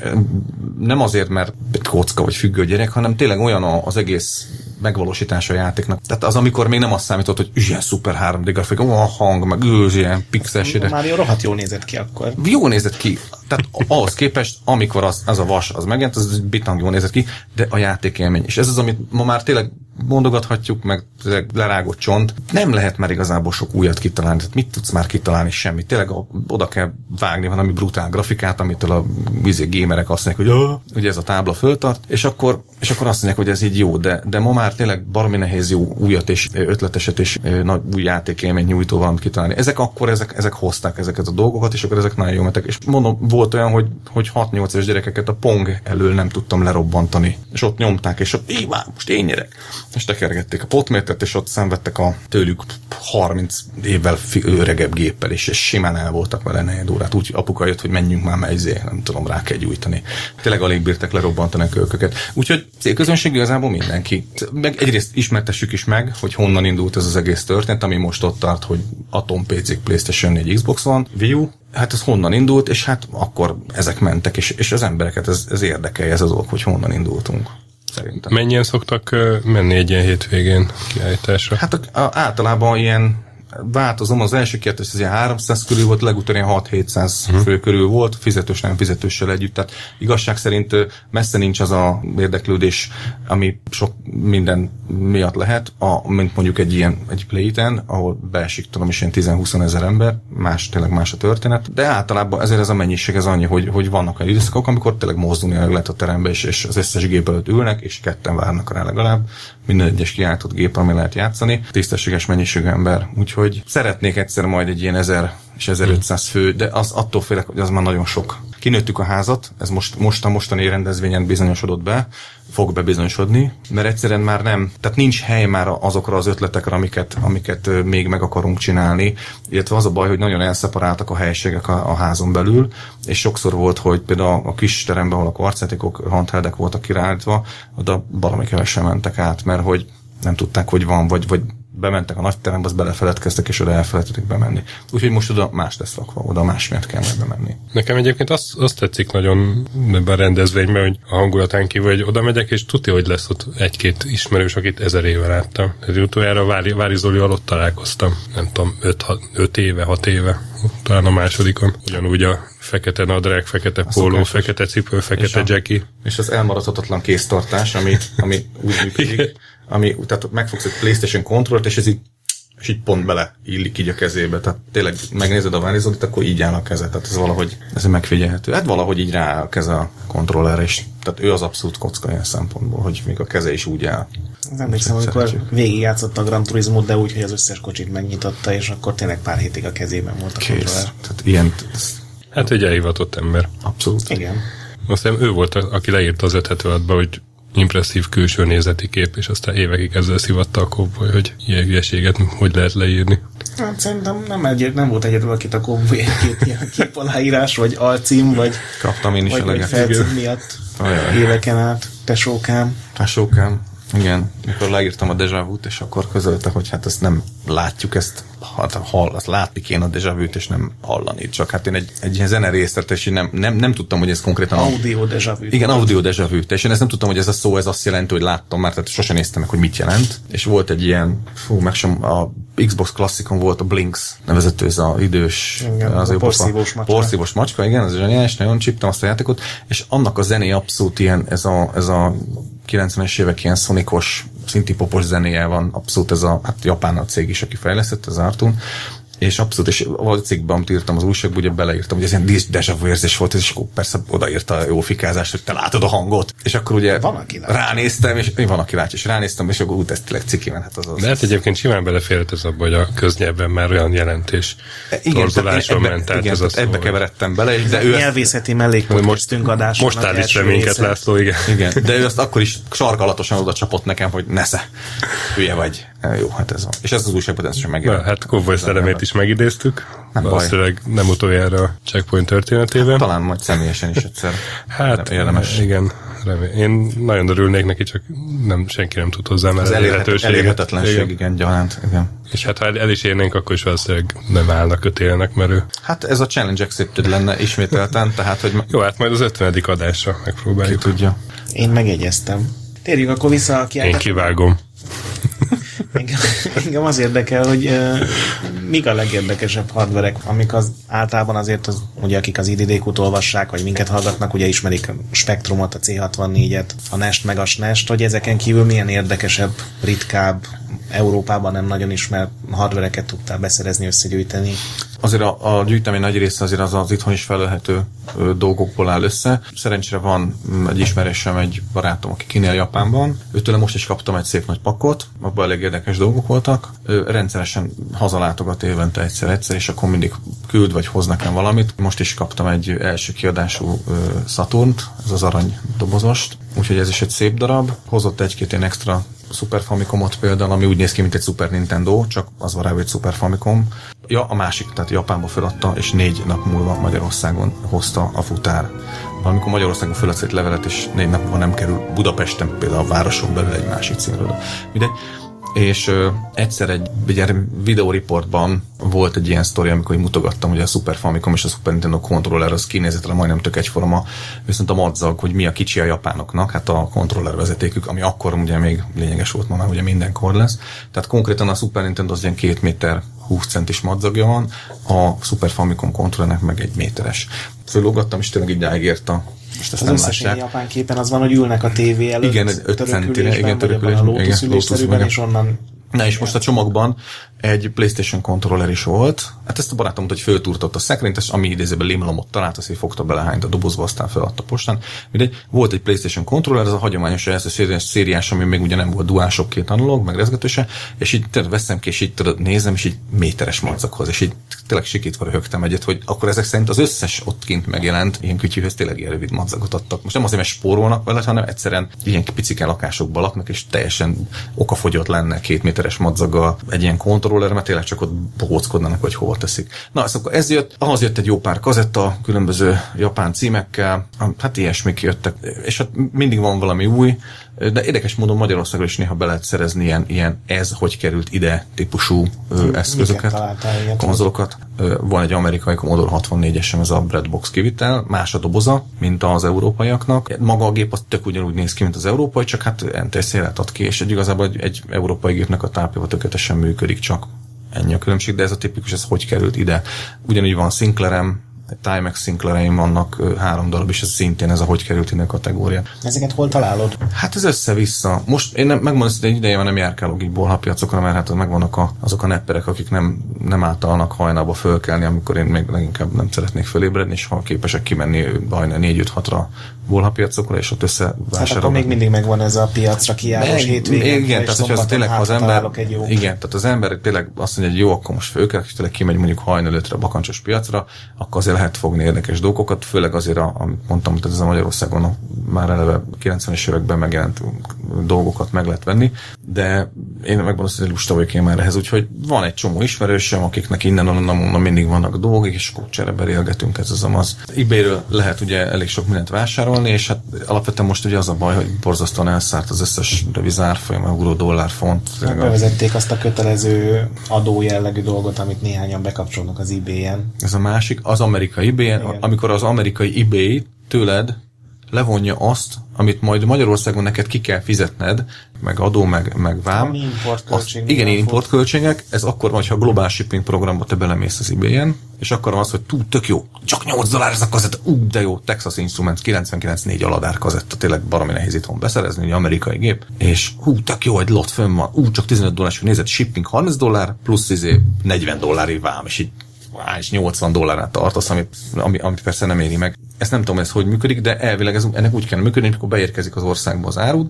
nem azért, mert kocka vagy függő gyerek, hanem tényleg olyan az egész megvalósítása a játéknak. Tehát az, amikor még nem azt számított, hogy ilyen szuper 3D grafika, a hang, meg őz, ilyen pixes. Már jó, rohadt jól nézett ki akkor. Jó nézett ki. Tehát ahhoz képest, amikor az, az a vas az megjelent, az bitang jól nézett ki, de a játékélmény. És ez az, amit ma már tényleg mondogathatjuk, meg lerágott csont. Nem lehet már igazából sok újat kitalálni. Tehát mit tudsz már kitalálni? Semmit. Tényleg oda kell vágni valami brutál grafikát, amitől a vízi gamerek azt mondják, hogy ugye ez a tábla föltart, és akkor, és akkor azt mondják, hogy ez így jó, de, de ma már tényleg baromi nehéz jó újat és ötleteset és nagy új játékélményt nyújtó valamit kitalálni. Ezek akkor ezek, ezek hozták ezeket a dolgokat, és akkor ezek nagyon jó mentek. És mondom, volt olyan, hogy, hogy 6-8 éves gyerekeket a Pong elől nem tudtam lerobbantani. És ott nyomták, és ott, Éva, most én nyerek és tekergették a potmétert, és ott szenvedtek a tőlük 30 évvel öregebb géppel, és, és simán el voltak vele negyed órát. Úgy apuka jött, hogy menjünk már melyzé, nem tudom, rá kell gyújtani. Tényleg alig bírtak lerobbantani a kölköket. Úgyhogy célközönség igazából mindenki. Meg egyrészt ismertessük is meg, hogy honnan indult ez az egész történet, ami most ott tart, hogy Atom PC, PlayStation 4, Xbox van, Wii U, hát ez honnan indult, és hát akkor ezek mentek, és, és az embereket ez, ez érdekelje ez az dolog, hogy honnan indultunk. Szerintem. Mennyien szoktak menni egy ilyen hétvégén kiállításra? Hát a, a, általában ilyen változom, az első két az ilyen 300 körül volt, legutóbb ilyen 6-700 uh-huh. fő körül volt, fizetős, nem fizetőssel együtt. Tehát igazság szerint messze nincs az a érdeklődés, ami sok minden miatt lehet, a, mint mondjuk egy ilyen egy playten, ahol beesik tudom is ilyen 10-20 ezer ember, más, tényleg más a történet, de általában ezért ez a mennyiség ez annyi, hogy, hogy vannak olyan időszakok, amikor tényleg mozdulni lehet a terembe, és, és az összes gép előtt ülnek, és ketten várnak rá legalább, minden egyes kiáltott gép, ami lehet játszani, tisztességes mennyiségű ember. Úgyhogy szeretnék egyszer majd egy ilyen 1000 és 1500 fő, de az attól félek, hogy az már nagyon sok. Kinőttük a házat, ez most, most a mostani rendezvényen bizonyosodott be, fog bebizonyosodni, mert egyszerűen már nem, tehát nincs hely már azokra az ötletekre, amiket, amiket még meg akarunk csinálni, illetve az a baj, hogy nagyon elszeparáltak a helységek a, a házon belül, és sokszor volt, hogy például a kis teremben, ahol a kvarcetikok, handheldek voltak királlítva, oda valami kevesen mentek át, mert hogy nem tudták, hogy van, vagy, vagy bementek a nagy terembe, az belefeledkeztek, és oda elfelejtettek bemenni. Úgyhogy most oda más lesz rakva, oda más miatt kell majd bemenni. Nekem egyébként azt, azt tetszik nagyon ebben a rendezvényben, hogy a hangulatán kívül, hogy oda megyek, és tudja, hogy lesz ott egy-két ismerős, akit ezer éve láttam. Ez utoljára Vári, Vári Zolival ott találkoztam, nem tudom, öt, hat, öt éve, hat éve, talán a másodikon. Ugyanúgy a fekete nadrág, fekete póló, szokásos. fekete cipő, És fekete a- Jackie. És az elmaradhatatlan kéztartás, ami, ami úgy működik, ami, tehát megfogsz egy PlayStation kontrollt, és ez így és így pont bele illik így a kezébe. Tehát tényleg megnézed a Várizodit, akkor így áll a keze. Tehát ez valahogy, ez megfigyelhető. Hát valahogy így rá a keze a kontrollerre, és tehát ő az abszolút kocka ilyen szempontból, hogy még a keze is úgy áll. Az emlékszem, amikor végigjátszott a Gran Turismo, de úgy, hogy az összes kocsit megnyitotta, és akkor tényleg pár hétig a kezében volt a Kész. kontroller. Tehát ilyen, Hát egy elhivatott ember. abszolút. Igen. Azt hiszem ő volt, aki leírta az 576-ba, hogy impresszív külső nézeti kép, és aztán évekig ezzel szivatta a kóboly, hogy ilyen hülyeséget hogy lehet leírni. Hát szerintem nem, egy, nem volt egyedül, akit a egy-két ilyen kép aláírás, vagy alcím, vagy, Kaptam én is vagy, vagy eleget. felcím miatt Ajaj. éveken át. Tesókám. Tesókám, igen, mikor leírtam a Deja Vu-t, és akkor közölte, hogy hát ezt nem látjuk, ezt hát, hall, azt látni kéne a Deja Vu-t, és nem hallani. Csak hát én egy, egy ilyen zene részlet, és én nem, nem, nem tudtam, hogy ez konkrétan a, Audio deja vu. igen, audio deja vu. És én ezt nem tudtam, hogy ez a szó, ez azt jelenti, hogy láttam már, tehát sosem néztem meg, hogy mit jelent. És volt egy ilyen, fú, meg sem, a Xbox klasszikon volt a Blinks nevezető, ez a idős, Igen, a jobb porszívós macska. Porszívós macska, igen, ez zseniális, nagyon csíptem azt a játékot, és annak a zené abszolút ilyen, ez a, ez a 90-es évek ilyen szonikos, szintipopos zenéje van, abszolút ez a, hát japán a cég is, aki fejlesztett, az Artun, és abszolút, és valahogy cikkben, amit írtam az újságban, ugye beleírtam, hogy ez ilyen deja vu érzés volt, és akkor persze odaírta a jó fikázást, hogy te látod a hangot. És akkor ugye Van, aki látja. ránéztem, és van, aki látja, és ránéztem, és akkor út, ez tényleg ciki, mert hát az az. De hát egyébként simán beleférhet ez abba, hogy a köznyelven már olyan jelentés torzuláson ebbe, ment át igen, ez a tehát ebbe szó. keveredtem bele, és de ő Nyelvészeti mellékpodcastünk adása. Most állítsa minket, László, igen. igen, de ő azt akkor is sarkalatosan oda csapott nekem, hogy nesze, hülye vagy. Jó, hát ez van. És ez az újságban Na, megjelent. hát Kovboly szellemét is megidéztük. Nem baj. Valószínűleg nem utoljára a checkpoint történetében. Talán majd személyesen is egyszer. Hát érdemes. Igen, remé- Én nagyon örülnék neki, csak nem, senki nem tud hozzá már Az elérhet, elérhetetlenség, Igen. igen, gyanánt. Igen. És hát ha el is érnénk, akkor is valószínűleg nem állnak kötélnek, mert ő... Hát ez a challenge accepted lenne ismételten, tehát hogy Jó, hát majd az 50. adásra ki megpróbáljuk. tudja. Én megjegyeztem. Térjünk akkor vissza a Én kiállításra. kivágom. Engem, engem az érdekel, hogy uh, mik a legérdekesebb hardverek, amik az általában azért, az, ugye akik az IDD-kut olvassák, vagy minket hallgatnak, ugye ismerik a Spektrumot, a C64-et, a NEST meg a SNEST, hogy ezeken kívül milyen érdekesebb, ritkább, Európában nem nagyon ismert hardvereket tudtál beszerezni, összegyűjteni. Azért a, a gyűjtemény nagy része azért az az itthon is felelhető dolgokból áll össze. Szerencsére van mm, egy ismerősem, egy barátom, aki kinél Japánban. Őtőle most is kaptam egy szép nagy pakot, abban elég érdekes dolgok voltak. Ő rendszeresen hazalátogat évente egyszer-egyszer, és akkor mindig küld vagy hoz nekem valamit. Most is kaptam egy első kiadású Saturnt, ez az arany dobozost, úgyhogy ez is egy szép darab. Hozott egy-két ilyen extra Super Famicomot például, ami úgy néz ki, mint egy Super Nintendo, csak az van rá, hogy Super Famicom. Ja, a másik, tehát Japánba feladta, és négy nap múlva Magyarországon hozta a futár. Valamikor Magyarországon feladsz egy levelet, és négy nap múlva nem kerül Budapesten, például a városon belül egy másik címről. Mindegy. És ö, egyszer egy ugye, videóriportban volt egy ilyen sztori, amikor mutogattam, hogy a Super Famicom és a Super Nintendo controller az kinézetre majdnem tök egyforma, viszont a madzag, hogy mi a kicsi a japánoknak, hát a controller vezetékük, ami akkor ugye még lényeges volt, ma már ugye mindenkor lesz. Tehát konkrétan a Super Nintendo az ilyen két méter 20 centis madzagja van, a Super Famicom kontrollernek meg egy méteres. Föllogattam, és tényleg így ért a most ezt Az nem összes ilyen japán képen az van, hogy ülnek a tévé előtt. Igen, egy öt centire, törökülésben, igen, törökülésben, A igen, lótusz ülésszerűben, lótuszban, és onnan Na és most a csomagban egy PlayStation controller is volt. Hát ezt a barátom hogy föltúrtott a szekrényt, és ami idézőben limlomot talált, azt így fogta belehányt a dobozba, aztán feladta postán. Mindegy, volt egy PlayStation controller, ez a hagyományos a szériás, ami még ugye nem volt DualShock két analóg, meg rezgetőse, és így tudod, veszem ki, és így tudod, nézem, és így méteres madzakhoz, és így tényleg sikítva röhögtem egyet, hogy akkor ezek szerint az összes ott kint megjelent ilyen kütyűhöz tényleg ilyen rövid madzagot adtak. Most nem azért, mert spórolnak vele, hanem egyszerűen ilyen picike lakásokban laknak, és teljesen okafogyott lenne két méteres madzaggal egy ilyen kontroller, mert tényleg csak ott bogóckodnának, hogy hova teszik. Na, akkor ez jött, ahhoz jött egy jó pár kazetta, különböző japán címekkel, hát ilyesmik jöttek, és hát mindig van valami új, de érdekes módon Magyarországon is néha be lehet szerezni ilyen, ilyen ez hogy került ide típusú ö, eszközöket, találtál konzolokat. Ö, Van egy amerikai Commodore 64-esem, ez a Breadbox kivitel, más a doboza, mint az európaiaknak. Maga a gép az tök ugyanúgy néz ki, mint az európai, csak hát NTSC-et ad ki, és egy igazából egy, egy európai gépnek a tápja tökéletesen működik, csak ennyi a különbség, de ez a tipikus, ez hogy került ide. Ugyanúgy van Sinclairem, Timex Sinclaireim vannak három darab, és ez szintén ez a hogy került ide kategória. Ezeket hol találod? Hát ez össze-vissza. Most én nem, megmondom, hogy egy ideje van nem járkálok így bolhapiacokra, mert hát megvannak a, azok a nepperek, akik nem, nem általnak hajnalba fölkelni, amikor én még leginkább nem szeretnék fölébredni, és ha képesek kimenni hajnal 4-5-6-ra bolhapiacokra, és ott Hát akkor még mindig megvan ez a piacra Meg- hétvégén. Igen, tehát hogyha az tényleg ha az ember, Egy jó. igen, tehát az ember tényleg azt mondja, hogy jó, akkor most fölkel, és tényleg kimegy mondjuk hajnal ötre a bakancsos piacra, akkor azért lehet fogni érdekes dolgokat, főleg azért, a, amit mondtam, hogy ez a Magyarországon már eleve 90-es években megjelent dolgokat meg lehet venni, de én megmondom, hogy lusta vagyok én már ehhez, úgyhogy van egy csomó ismerősöm, akiknek innen, onnan, onnan mindig vannak dolgok, és akkor csereberélgetünk ez az amaz. eBay-ről lehet ugye elég sok mindent vásárolni, és hát alapvetően most ugye az a baj, hogy borzasztóan elszárt az összes devizárfolyam, euró, dollár, font. Hát Bevezették azt a kötelező adó jellegű dolgot, amit néhányan bekapcsolnak az eBay-en. Ez a másik, az amerikai eBay, amikor az amerikai eBay tőled levonja azt, amit majd Magyarországon neked ki kell fizetned, meg adó, meg, meg vám. Ami Azt, igen, importköltségek. Ez akkor van, ha globál shipping programba te belemész az eBay-en, és akkor az, hogy tú, tök jó, csak 8 dollár ez a kazetta, ú, de jó, Texas Instruments 99.4 aladár kazetta, tényleg baromi nehéz itthon beszerezni, egy amerikai gép, és hú, tök jó, egy lot fönn van, ú, csak 15 dollár, és nézed, shipping 30 dollár, plusz izé 40 dollári vám, és így és 80 dollárát tartasz, amit, ami, ami persze nem éri meg. Ezt nem tudom, ez hogy működik, de elvileg ez, ennek úgy kell működni, hogy amikor beérkezik az országba az árud,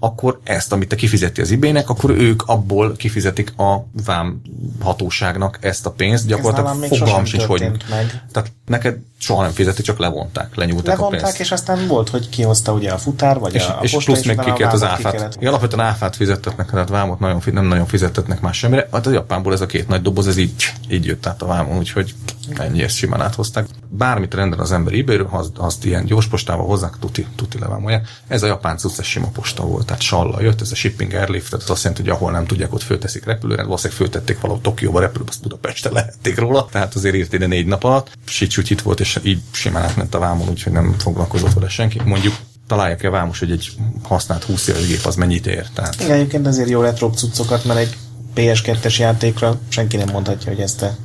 akkor ezt, amit te kifizeti az eBay-nek, akkor ők abból kifizetik a vám hatóságnak ezt a pénzt. Gyakorlatilag még fogalm sincs, hogy... meg. Tehát neked soha nem fizeti, csak levonták, lenyúlták a Levonták, pénzt. és aztán volt, hogy kihozta ugye a futár, vagy És, a, a és posta, plusz még utána ki kellett az áfát. kellett- Igen, alapvetően áfát fizettetnek, tehát vámot nagyon, nem nagyon fizettetnek más semmire. Hát a Japánból ez a két nagy doboz, ez így, így jött át a vámon, úgyhogy ennyi ezt simán áthozták. Bármit rendel az ember ebay azt, azt ilyen gyors postával hozzák, tuti, tuti levámolják. Ez a japán cucc, sima posta volt, tehát salla jött, ez a shipping airlift, tehát az azt jelenti, hogy ahol nem tudják, ott fölteszik repülőre, valószínűleg föltették valahol Tokióba repülőbe, azt Budapestre lehették róla, tehát azért írt ide négy nap alatt, sicsúgy itt volt, és így simán átment a vámon, úgyhogy nem foglalkozott vele senki. Mondjuk találják-e vámos, hogy egy használt 20 éves gép az mennyit ér. Tehát Igen, egyébként azért jó retro cuccokat, mert egy PS2-es játékra senki nem mondhatja, hogy ezt te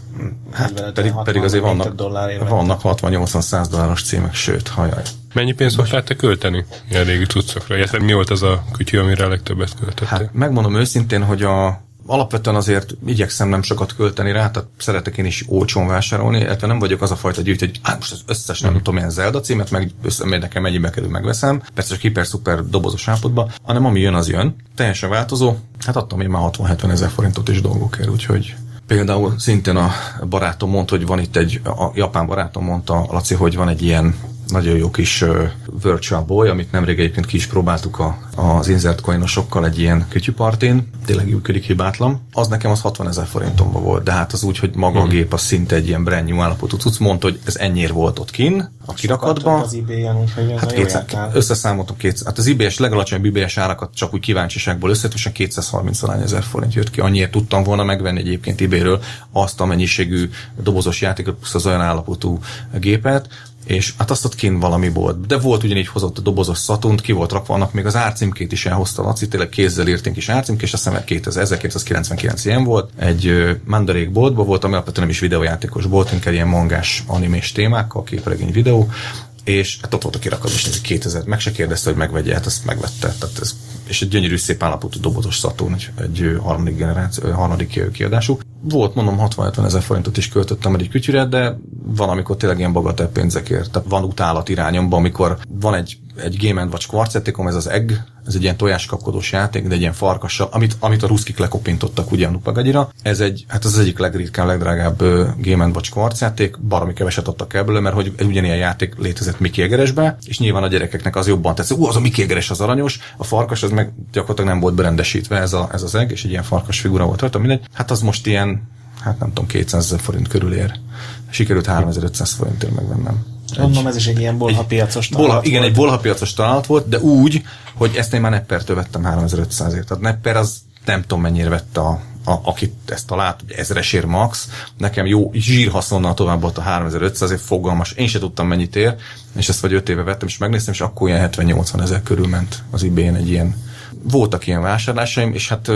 hát, pedig, pedig azért vannak, dollárért vannak 60-80-100 dolláros címek, sőt, hajaj. Mennyi pénzt szoktál te költeni ilyen régi cuccokra? Illetve mi volt az a kütyű, amire a legtöbbet költöttél? Hát megmondom őszintén, hogy a alapvetően azért igyekszem nem sokat költeni rá, tehát szeretek én is olcsón vásárolni, illetve nem vagyok az a fajta gyűjt, hogy hát most az összes nem tudom ilyen Zelda címet, meg össze, nekem mennyibe kerül, megveszem, persze csak hiper-szuper dobozos állapotban, hanem ami jön, az jön. Teljesen változó. Hát adtam én már 60-70 ezer forintot is dolgokért, úgyhogy Például szintén a barátom mondta, hogy van itt egy, a japán barátom mondta, Laci, hogy van egy ilyen nagyon jó kis uh, Virtual Boy, amit nemrég egyébként ki is próbáltuk a, az Insert coinosokkal egy ilyen kütyüpartén, tényleg működik hibátlan. Az nekem az 60 ezer forintomba volt, de hát az úgy, hogy maga a Mhm. gép az szinte egy ilyen brand new állapotú cucc, mondta, hogy ez ennyiért volt ott kin, a kirakatban. Az eBay-en, úgyhogy Hát a jó 200, jártál. összeszámoltam 200, hát az IBS legalacsonyabb IBS árakat csak úgy kíváncsiságból összetösen 230 valány ezer forint jött ki. Annyiért tudtam volna megvenni egyébként eBay-ről azt a mennyiségű dobozos játékot, plusz az olyan állapotú gépet, és hát azt ott kint valami volt. De volt ugyanígy hozott a dobozos szatunt, ki volt rakva, annak még az árcímkét is elhozta Laci, tényleg kézzel írtunk is árcímkét, és azt hiszem 2000, 1999 ilyen volt. Egy ö, Mandarék boltban volt, ami alapvetően nem is videójátékos bolt, inkább ilyen mangás animés témákkal, képregény videó, és hát ott volt a kirakatban, és ez 2000, meg se kérdezte, hogy megvegye, hát ezt megvette. Tehát ez, és egy gyönyörű szép állapotú dobozos szatún, egy, egy harmadik generáció, harmadik kiadású. Volt, mondom, 60-70 ezer forintot is költöttem egy kütyűre, de van, amikor tényleg ilyen bagatell pénzekért. Tehát van utálat irányomban, amikor van egy, egy Game Watch kvarcettikom, ez az Egg, ez egy ilyen tojáskapkodós játék, de egy ilyen farkassal, amit, amit a ruszkik lekopintottak ugye a Nupagagyira. Ez egy, hát az, az egyik legritkább, legdrágább Game Watch kvarcjáték, baromi keveset adtak ebből, mert hogy egy ugyanilyen játék létezett Mickey Egeresbe, és nyilván a gyerekeknek az jobban tetszett. Ú, az a Mickey Egeres az aranyos, a farkas az meg gyakorlatilag nem volt berendesítve ez, a, ez az egg, és egy ilyen farkas figura volt rajta, mindegy. Hát az most ilyen, hát nem tudom, 200 ezer forint körül ér. Sikerült 3500 forintért megvennem. Mondom, ez is egy ilyen bolha piacos Bolha, találat igen, volt. egy bolhapiacos találat volt, de úgy, hogy ezt én már Neppertől vettem 3500-ért. Tehát Nepper az nem tudom mennyire vette a, a, akit ezt talált, ugye ezresért max, nekem jó zsírhaszonnal tovább volt a 3500, ezért fogalmas, én se tudtam mennyit ér, és ezt vagy 5 éve vettem, és megnéztem, és akkor ilyen 70-80 ezer körül ment az ebay egy ilyen voltak ilyen vásárlásaim, és hát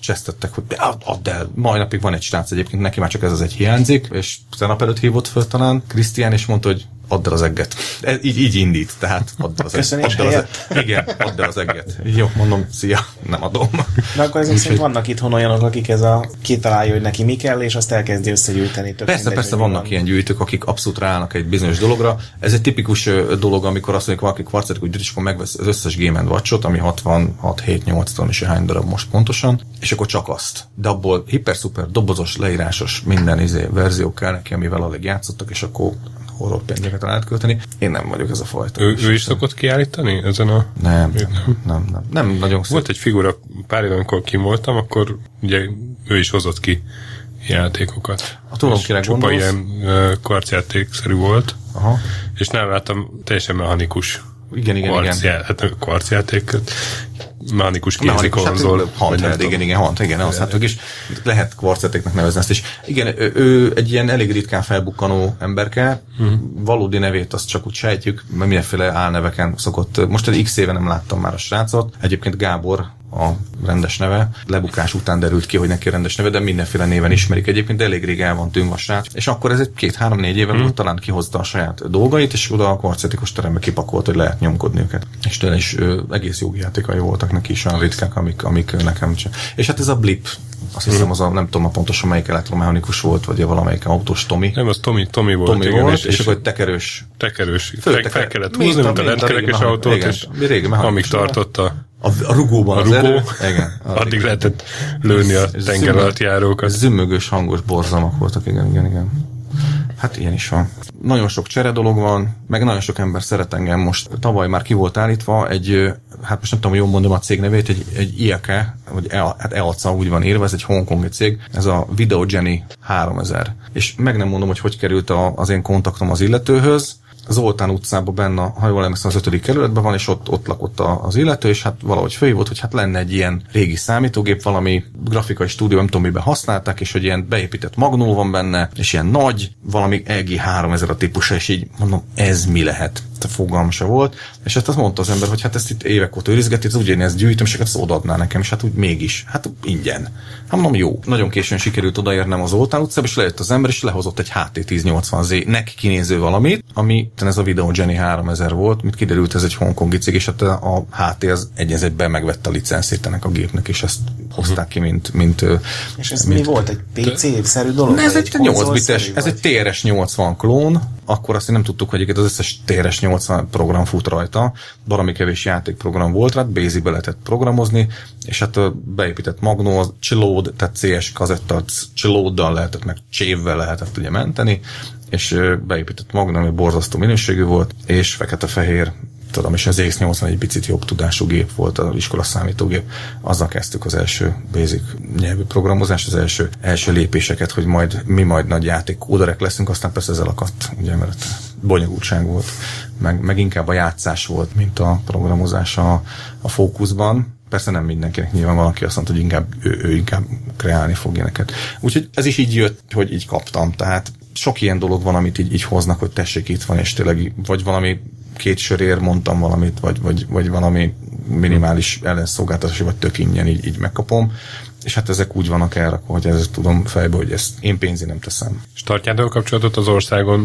csesztettek, hogy de add el. Mai napig van egy srác egyébként, neki már csak ez az egy hiányzik, és tegnap előtt hívott föl talán Krisztián, és mondta, hogy add el az egget. Ez, így, így indít, tehát add el az egget. Add el az egget. Igen, add el az egget. Jó, mondom, szia, nem adom. De akkor ezek szerint vannak itthon olyanok, akik ez a kitalálja, hogy neki mi kell, és azt elkezdi összegyűjteni. Tök Persze, mindegy, persze vannak van. ilyen gyűjtők, akik abszolút ráállnak egy bizonyos dologra. Ez egy tipikus dolog, amikor azt mondjuk valaki kvarcetik, hogy és akkor megvesz az összes Game Watch-ot, ami 66, 7, 8, tudom is, hány darab most pontosan, és akkor csak azt. De abból hiper-szuper, dobozos, leírásos minden izé, verzió kell neki, amivel alig játszottak, és akkor horror pénzeket el lehet költeni. Én nem vagyok ez a fajta. Ő, ő is szokott kiállítani ezen a... nem, nem, nem, nem, nem, nagyon szép. Volt egy figura, pár éve, amikor kim voltam, akkor ugye ő is hozott ki játékokat. A Tudom, kire Csupa gondolsz? ilyen uh, karcjátékszerű volt, Aha. és nem láttam teljesen mechanikus Igen, igen, igen. kvarcjá- hát kvarcjáték, mechanikus Mechanikus, kézikonzol. hát, handheld, igen, igen, hand, igen, hát is lehet kvarceteknek nevezni ezt is. Igen, ő, egy ilyen elég ritkán felbukkanó emberke, valódi nevét azt csak úgy sejtjük, mert mindenféle álneveken szokott, most egy x éve nem láttam már a srácot, egyébként Gábor a rendes neve. Lebukás után derült ki, hogy neki rendes neve, de mindenféle néven ismerik egyébként, de elég rég el van tűnve srác. És akkor ez egy két-három-négy éve volt, talán kihozta a saját dolgait, és oda a kvarcetikus terembe kipakolt, hogy lehet nyomkodni őket. És tőle is ö, egész jó játékai voltak neki is, olyan ritkák, amik, amik nekem sem. És hát ez a blip, azt hiszem az a, nem tudom a pontosan melyik elektromechanikus volt, vagy valamelyik autós Tomi. Nem, az Tomi, Tomi volt. Tomi igen, volt, és, és, és, akkor egy tekerős tekerős. Fel, Fölteker- fel kellett húzni, a- mint a mint a lentkerekes autót, igen, és régi amíg tartotta a, a rugóban a az rugó, erő. Igen, addig lehetett lőni a tenger alatt járókat. Zümmögös, hangos borzalmak voltak, igen, igen, igen. Hát ilyen is van. Nagyon sok csere dolog van, meg nagyon sok ember szeret engem most. Tavaly már ki volt állítva egy, hát most nem tudom, jól mondom a cég nevét, egy, egy IAKE, vagy EA, hát EACA úgy van írva, ez egy hongkongi cég, ez a Video Jenny 3000. És meg nem mondom, hogy hogy került a, az én kontaktom az illetőhöz, Zoltán utcában benne, ha jól emlékszem, az ötödik kerületben van, és ott, ott lakott az illető, és hát valahogy fölhívott, hogy hát lenne egy ilyen régi számítógép, valami grafikai stúdió, nem tudom, miben használták, és hogy ilyen beépített magnó van benne, és ilyen nagy, valami EG 3000 a típusa, és így mondom, ez mi lehet? Fogalma se volt, és hát azt mondta az ember, hogy hát ezt itt évek óta őrizgeti, ez úgy én ezt gyűjtöm, és hát ezt odaadná nekem, és hát úgy mégis, hát ingyen. Hát mondom, jó. Nagyon későn sikerült odaérnem az Zoltán utcába, és lejött az ember, és lehozott egy HT1080Z nek kinéző valamit, ami ez a Video Jenny 3000 volt, mit kiderült, ez egy hongkongi cég, és hát a HT az egy az egyben megvette a licenszét ennek a gépnek, és ezt hozták ki, mint, mint És ez mint, mi volt? Egy PC-szerű dolog? ez Vagy egy 8 konzolszerű, bites, ez egy TRS 80 klón, akkor azt nem tudtuk, hogy az összes téres 80 program fut rajta, valami kevés játékprogram volt rá, Basic-be lehetett programozni, és hát beépített Magnum, az Chillode, tehát CS kazetta, Chillode-dal lehetett, meg Csévvel lehetett ugye menteni, és beépített Magnum, ami borzasztó minőségű volt, és fekete-fehér tudom, és az X80 egy picit jobb tudású gép volt az iskola számítógép. Azzal kezdtük az első basic nyelvű programozás, az első, első lépéseket, hogy majd mi majd nagy játék kóderek leszünk, aztán persze ez elakadt, ugye, mert bonyolultság volt, meg, meg inkább a játszás volt, mint a programozás a, a fókuszban. Persze nem mindenkinek, nyilván valaki azt mondta, hogy inkább, ő, ő inkább kreálni fog ilyeneket. Úgyhogy ez is így jött, hogy így kaptam. Tehát sok ilyen dolog van, amit így, így hoznak, hogy tessék itt van, és tényleg vagy valami két sörér mondtam valamit, vagy, vagy, vagy valami minimális ellenszolgáltatás, vagy tök ingyen így, így megkapom. És hát ezek úgy vannak elrakva, hogy ezt tudom fejbe, hogy ezt én pénzi nem teszem. És tartjátok a kapcsolatot az országon,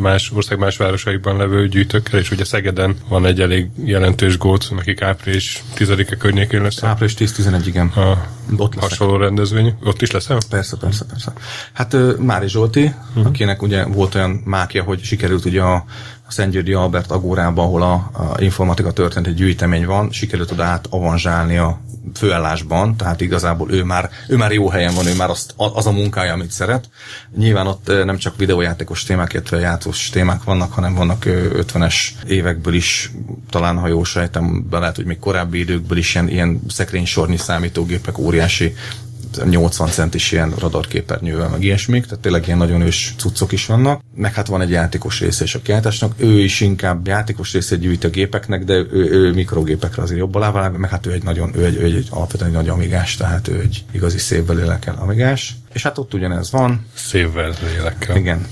más ország más városaiban levő gyűjtőkkel, és ugye Szegeden van egy elég jelentős góc, nekik április 10-e környékén lesz. Április 10-11, igen. A ott hasonló rendezvény. Ott is lesz Persze, persze, persze. Hát Mári Zsolti, uh-huh. akinek ugye volt olyan mákja, hogy sikerült ugye a a Szentgyörgyi Albert Agórában, ahol a, a informatika történt egy gyűjtemény van, sikerült oda át a főállásban, tehát igazából ő már, ő már jó helyen van, ő már azt, az a munkája, amit szeret. Nyilván ott nem csak videójátékos témák, illetve játszós témák vannak, hanem vannak 50-es évekből is, talán ha jól sejtem, be lehet, hogy még korábbi időkből is ilyen, ilyen szekrénysornyi számítógépek, óriási 80 centis ilyen radarképernyővel, meg ilyesmik, tehát tényleg ilyen nagyon ős cuccok is vannak. Meg hát van egy játékos része is a kiáltásnak, ő is inkább játékos része gyűjt a gépeknek, de ő, ő mikrogépekre azért jobb alá meg hát ő egy nagyon, ő egy, ő egy alapvetően egy nagy amigás, tehát ő egy igazi szépvel lélekkel amigás. És hát ott ugyanez van. Szépvel lélekkel. Igen.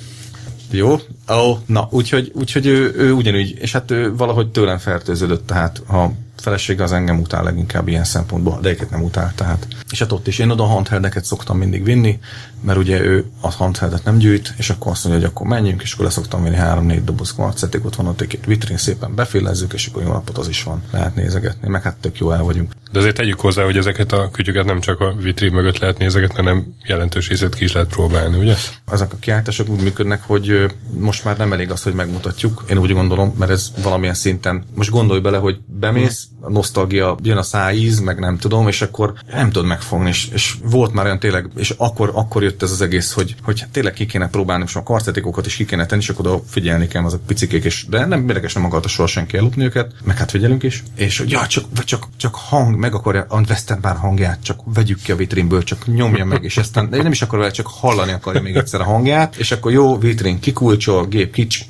Jó, ó, oh, na, úgyhogy, úgyhogy ő, ő ugyanúgy, és hát ő valahogy tőlem fertőződött, tehát ha felesége az engem utál leginkább ilyen szempontból, de egyet nem utál, tehát. És hát ott is én oda handheldeket szoktam mindig vinni, mert ugye ő a handheldet nem gyűjt, és akkor azt mondja, hogy akkor menjünk, és akkor leszoktam venni három-négy doboz kvarcetik, ott van ott egy vitrin, szépen befélezzük, és akkor jó napot az is van, lehet nézegetni, meg hát tök jó el vagyunk. De azért tegyük hozzá, hogy ezeket a kütyüket nem csak a vitrin mögött lehet nézegetni, hanem jelentős részét ki is lehet próbálni, ugye? Ezek a kiáltások úgy működnek, hogy most már nem elég az, hogy megmutatjuk. Én úgy gondolom, mert ez valamilyen szinten, most gondolj bele, hogy bemész, a nosztalgia, jön a szájíz, meg nem tudom, és akkor nem tudod megfogni, és, és volt már olyan tényleg, és akkor, akkor jött ez az egész, hogy, hogy tényleg ki kéne próbálni, most a karcetikokat is ki kéne tenni, és akkor oda figyelni kell azok picikék, és de nem mérges nem akarta soha senki ellopni őket, meg hát figyelünk is, és hogy ja, csak, csak, csak hang, meg akarja a Westenbár hangját, csak vegyük ki a vitrinből, csak nyomja meg, és aztán de nem is akar vele, csak hallani akarja még egyszer a hangját, és akkor jó, vitrin kikulcsol, gép kics,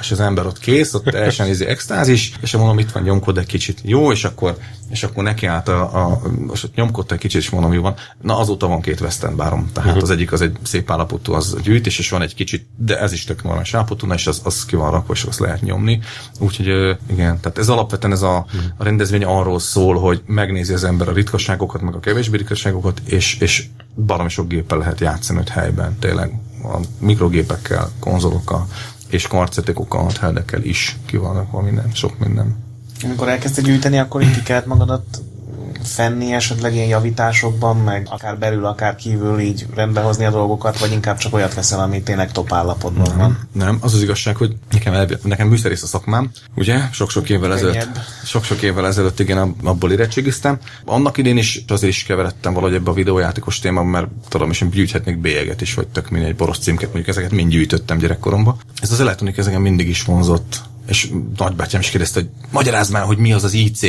és az ember ott kész, ott teljesen izé extázis, és mondom, itt van nyomkod egy kicsit. Jó, és akkor, és akkor neki állt a, a most nyomkodta egy kicsit, és mondom, hogy van. Na azóta van két Western bárom. Tehát uh-huh. az egyik az egy szép állapotú, az gyűjtés, és van egy kicsit, de ez is tök normális állapotú, és az, az ki van rakva, és azt lehet nyomni. Úgyhogy igen, tehát ez alapvetően ez a, uh-huh. a rendezvény arról szól, hogy megnézi az ember a ritkaságokat, meg a kevésbé ritkaságokat, és, és baromi sok géppel lehet játszani ott helyben, tényleg a mikrogépekkel, konzolokkal, és kvarcetikokkal, handheldekkel is ki van minden, sok minden. Amikor elkezdted gyűjteni, akkor így kellett magadat fenni esetleg ilyen javításokban, meg akár belül, akár kívül így rendbehozni a dolgokat, vagy inkább csak olyat veszel, ami tényleg top állapotban nem, van? Nem, az az igazság, hogy nekem, elvi, nekem műszerész a szakmám, ugye? Sok-sok évvel ezelőtt, sok-sok évvel ezelőtt igen, abból érettségiztem. Annak idén is azért is keveredtem valahogy ebbe a videójátékos témában, mert tudom, és én gyűjthetnék bélyeget is, vagy tök mindegy boros címket, mondjuk ezeket mind gyűjtöttem gyerekkoromban. Ez az elektronik ezeken mindig is vonzott és nagybátyám is kérdezte, hogy magyarázd már, hogy mi az az IC.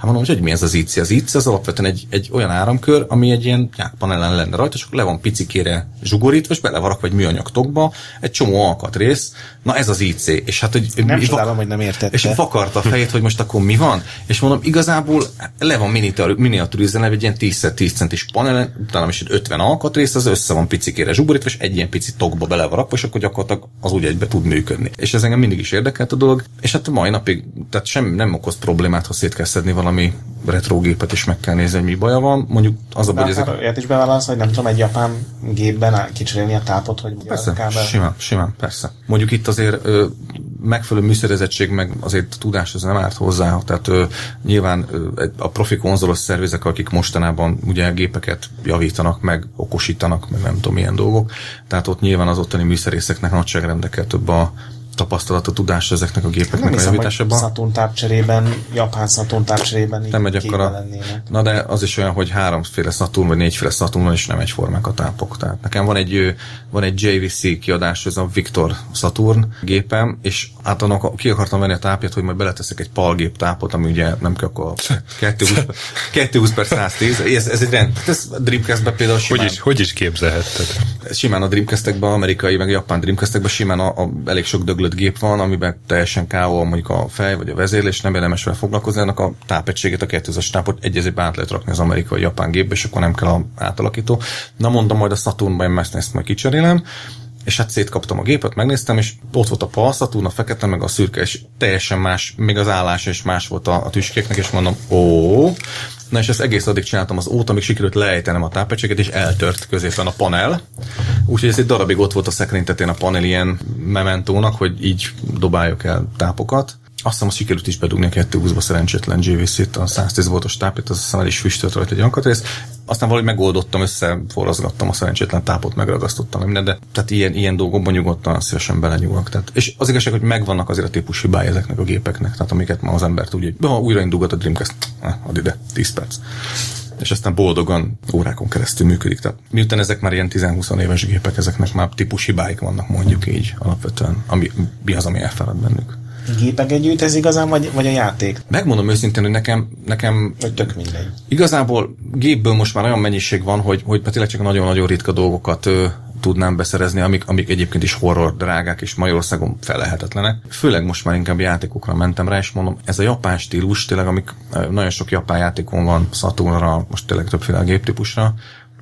Hát mondom, hogy mi ez az IC? Az IC az alapvetően egy, egy olyan áramkör, ami egy ilyen nyákpanelen lenne rajta, és akkor le van picikére zsugorítva, és belevarak vagy műanyag tokba, egy csomó alkatrész. Na ez az IC. És hát, hogy nem csodálom, hogy nem értette. És vakarta a fejét, hogy most akkor mi van. És mondom, igazából le van miniaturizálva egy ilyen 10x10 centis panelen, utána is egy 50 alkatrész, az össze van picikére zsugorítva, és egy ilyen pici tokba belevarakva, és akkor gyakorlatilag az úgy egybe tud működni. És ez engem mindig is érdekelt a dolog, és hát a mai napig, tehát sem nem okoz problémát, ha szét kell szedni valami valami retrogépet is meg kell nézni, hogy mi baja van. Mondjuk az a baj, hogy ezek... Ilyet is bevállalsz, hogy nem tudom, egy japán gépben kicserélni a tápot, hogy persze, kábel... simán, simán, persze. Mondjuk itt azért ö, megfelelő műszerezettség, meg azért tudás az nem árt hozzá, tehát ö, nyilván ö, a profi konzolos szervizek, akik mostanában ugye gépeket javítanak, meg okosítanak, meg nem tudom milyen dolgok, tehát ott nyilván az ottani műszerészeknek nagyságrendekkel több a tapasztalat, a tudás ezeknek a gépeknek Nem a hiszem, javításában. Saturn tápcserében, japán Saturn tápcserében így Nem megy képbe akkora. lennének. Na de az is olyan, hogy háromféle Saturn vagy négyféle Saturn van, és nem egyformák a tápok. Tehát nekem van egy, van egy JVC kiadás, ez a Victor Saturn gépem, és hát annak ki akartam venni a tápját, hogy majd beleteszek egy palgép tápot, ami ugye nem kell akkor 220, 220 per 110. Ez, ez egy rend. Ez a Dreamcast-ben például simán, Hogy is, hogy is képzelhetted? simán a Dreamcast-ekben, amerikai, meg japán Dreamcast-ekben simán a, a, elég sok döglött gép van, amiben teljesen KO mondjuk a fej vagy a vezérlés, nem érdemes vele foglalkozni, annak a tápegységet, a 200-as tápot egy át lehet rakni az amerikai japán gépbe, és akkor nem kell a átalakító. Na mondom, majd a Saturnban én ezt majd kicserélem, és hát szétkaptam a gépet, megnéztem, és ott volt a PAL Saturn, a fekete, meg a szürke, és teljesen más, még az állás is más volt a, a tüskéknek, és mondom, ó, Na és ezt egész addig csináltam az óta, amíg sikerült lejtenem a tápegységet, és eltört középen a panel. Úgyhogy ez egy darabig ott volt a szekrény a panel ilyen mementónak, hogy így dobáljuk el tápokat. Azt hiszem, azt sikerült is bedugni a 220-ba szerencsétlen JVC-t, a 110 voltos tápét, az aztán el is füstölt rajta egy alkatrész. Aztán valahogy megoldottam, összeforrazgattam a szerencsétlen tápot, megragasztottam minden, de tehát ilyen, ilyen dolgokban nyugodtan szívesen belenyúlok. Tehát, és az igazság, hogy megvannak azért a típus hibái ezeknek a gépeknek, tehát amiket ma az ember tudja, hogy ha újraindulgat a Dreamcast, add ide, 10 perc és aztán boldogan órákon keresztül működik. Tehát miután ezek már ilyen 10-20 éves gépek, ezeknek már típus hibáik vannak, mondjuk így alapvetően, ami, mi az, ami elfeled bennük. Gépeket gyűjt ez igazán, vagy, vagy a játék? Megmondom őszintén, hogy nekem, nekem Vagy tök mindegy. Igazából gépből most már olyan mennyiség van, hogy, hogy tényleg csak nagyon-nagyon ritka dolgokat ö, tudnám beszerezni, amik, amik egyébként is horror drágák és Magyarországon felelhetetlenek. Főleg most már inkább játékokra mentem rá, és mondom, ez a japán stílus, tényleg amik nagyon sok japán játékon van, Saturnra, most tényleg többféle géptípusra,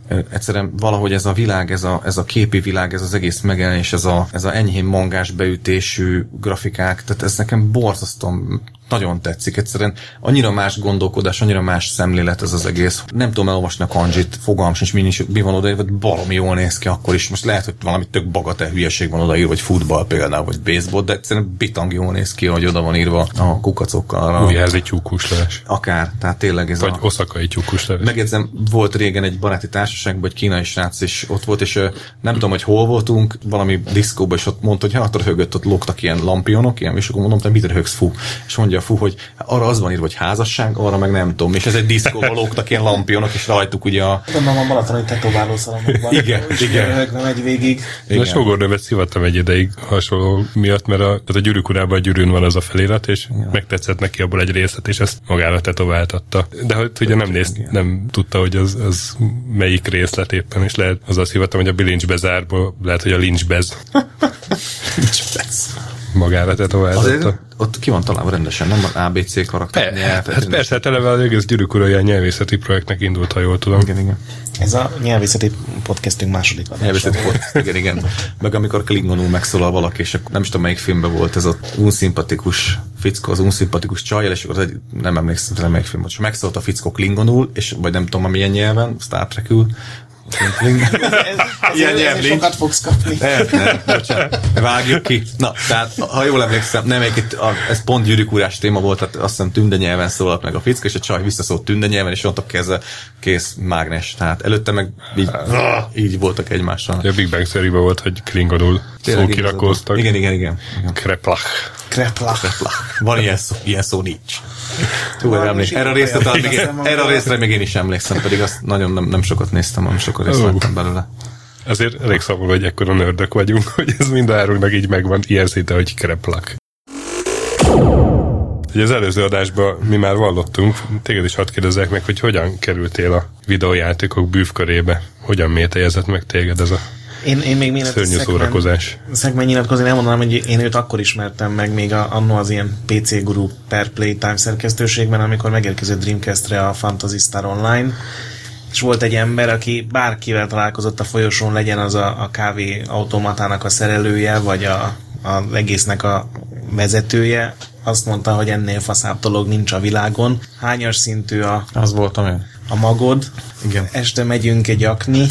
egyszerűen valahogy ez a világ, ez a, ez a képi világ, ez az egész megjelenés, ez a, ez a enyhén mangás beütésű grafikák, tehát ez nekem borzasztóan nagyon tetszik. Egyszerűen annyira más gondolkodás, annyira más szemlélet ez az egész. Nem tudom elolvasni a kanjit, fogalmam sincs, mi, nincs, mi van odaírva, de baromi jól néz ki akkor is. Most lehet, hogy valami tök bagatel hülyeség van odaírva, vagy futball például, vagy baseball, de egyszerűen bitang jól néz ki, hogy oda van írva a kukacokkal. Újházi tyúkuslás. akár, tehát tényleg ez Vagy a... oszakai tyúkuslás. Megjegyzem, volt régen egy baráti társaságban, egy kínai srác is ott volt, és nem tudom, hogy hol voltunk, valami diszkóban, és ott mondta, hogy hát röhögött, ott lógtak ilyen lampionok, ilyen, és akkor mondom, hogy mit röhögsz, fú. És mondja a fú, hogy arra az van írva, hogy házasság, arra meg nem tudom. És ez egy diszkóban lógtak ilyen lampionok, és rajtuk ugye a... Gondolom a balatoni tetováló szalonokban. Igen, és igen. röhögve megy végig. De a sógornőmet szivattam egy ideig hasonló miatt, mert a, tehát a gyűrűk urában a gyűrűn van az a felirat, és ja. megtetszett neki abból egy részlet, és ezt magára tetováltatta. De hogy ugye nem, néz, nem tudta, hogy az, az melyik részlet éppen, és lehet azzal szivattam, hogy a bilincsbe zárból, lehet, hogy a lincsbez magára Azért tetováltatta. ott ki van találva rendesen, nem az ABC karakter. E, hát, hát persze, hát eleve az egész gyűrűk ilyen nyelvészeti projektnek indult, ha jól tudom. Igen, igen. Ez a nyelvészeti podcastünk második adása. Nyelvészeti volt. Igen, igen. Meg amikor klingonul megszólal valaki, és nem is tudom melyik filmben volt ez az unszimpatikus fickó, az unszimpatikus csajjal, és akkor az egy, nem emlékszem, nem melyik film volt, és megszólt a fickó klingonul, és vagy nem tudom, milyen nyelven, Star ez, Ilyen ez nyelvlincs. sokat fogsz kapni. Nem, nem, bocsánat. Vágjuk ki. Na, tehát, ha jól emlékszem, nem, itt, a, ez pont gyűrűkúrás téma volt, tehát azt hiszem tünde nyelven szólalt meg a fickó, és a csaj visszaszólt tünde nyelven, és ott a keze, kész mágnes. Tehát előtte meg így, így voltak egymással. A Big Bang theory volt, hogy klingonul Tényleg szókirakóztak. Igen, igen, igen. igen. Kreplach. Kreplach. Van ilyen szó, ilyen szó nincs. Hú, erre, Valami emlék, erre, a részre, még, emlékszem, erre a részre még én is emlékszem, pedig azt nagyon nem, nem sokat néztem, nem sokat részt Ó. vettem belőle. Azért elég szomorú, hogy ekkora nördök vagyunk, hogy ez mind a háromnak így megvan, ilyen szinte, hogy kreplak. Ugye az előző adásban mi már vallottunk, téged is hadd kérdezzek meg, hogy hogyan kerültél a videójátékok bűvkörébe? Hogyan métejezett meg téged ez a Én, én még mielőtt szörnyű szórakozás? Szegmen nyilatkozni, nem mondanám, hogy én őt akkor ismertem meg, még a, annó az ilyen PC Guru per Playtime szerkesztőségben, amikor megérkezett Dreamcastre a Fantasy Star Online, és volt egy ember, aki bárkivel találkozott a folyosón, legyen az a, a kávé automatának a szerelője, vagy a, az egésznek a vezetője, azt mondta, hogy ennél faszább dolog nincs a világon. Hányas szintű a, Az voltam én. a magod, Igen. este megyünk egy akni,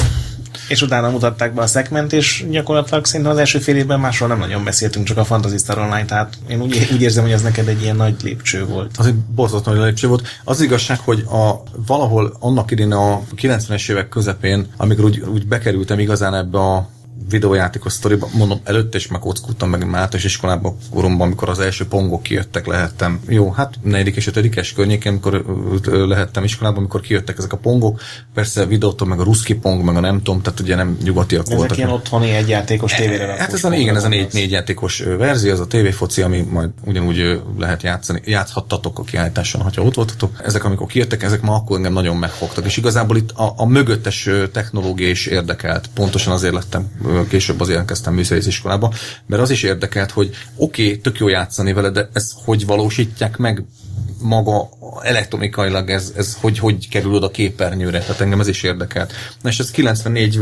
És utána mutatták be a szegment, és gyakorlatilag szerintem az első fél évben másról nem nagyon beszéltünk, csak a Fantasy Star Online, tehát én úgy, úgy érzem, hogy ez neked egy ilyen nagy lépcső volt. Az egy borzasztó nagy lépcső volt. Az igazság, hogy a, valahol annak idén a 90-es évek közepén, amikor úgy, úgy bekerültem igazán ebbe a videójátékos sztoriba, mondom, előtte is megkockultam meg általános iskolában koromban, amikor az első pongok kijöttek, lehettem. Jó, hát negyedik és ötödikes környéken, amikor lehettem iskolában, amikor kijöttek ezek a pongok. Persze videótól meg a ruszki pong, meg a nem tudom, tehát ugye nem nyugatiak ezek voltak. ilyen otthoni egyjátékos tévére Hát ez a, igen, ez a négy, négy játékos verzió, az a tévéfoci, ami majd ugyanúgy lehet játszani. Játszhattatok a kiállításon, ha ott voltatok. Ezek, amikor kijöttek, ezek ma akkor engem nagyon megfogtak. És igazából itt a, a mögöttes technológia is érdekelt. Pontosan azért lettem később azért elkezdtem műszerész iskolába, mert az is érdekelt, hogy oké, okay, tök jó játszani vele, de ezt hogy valósítják meg maga elektronikailag ez, ez hogy, hogy kerül oda képernyőre, tehát engem ez is érdekelt. Na és ez 94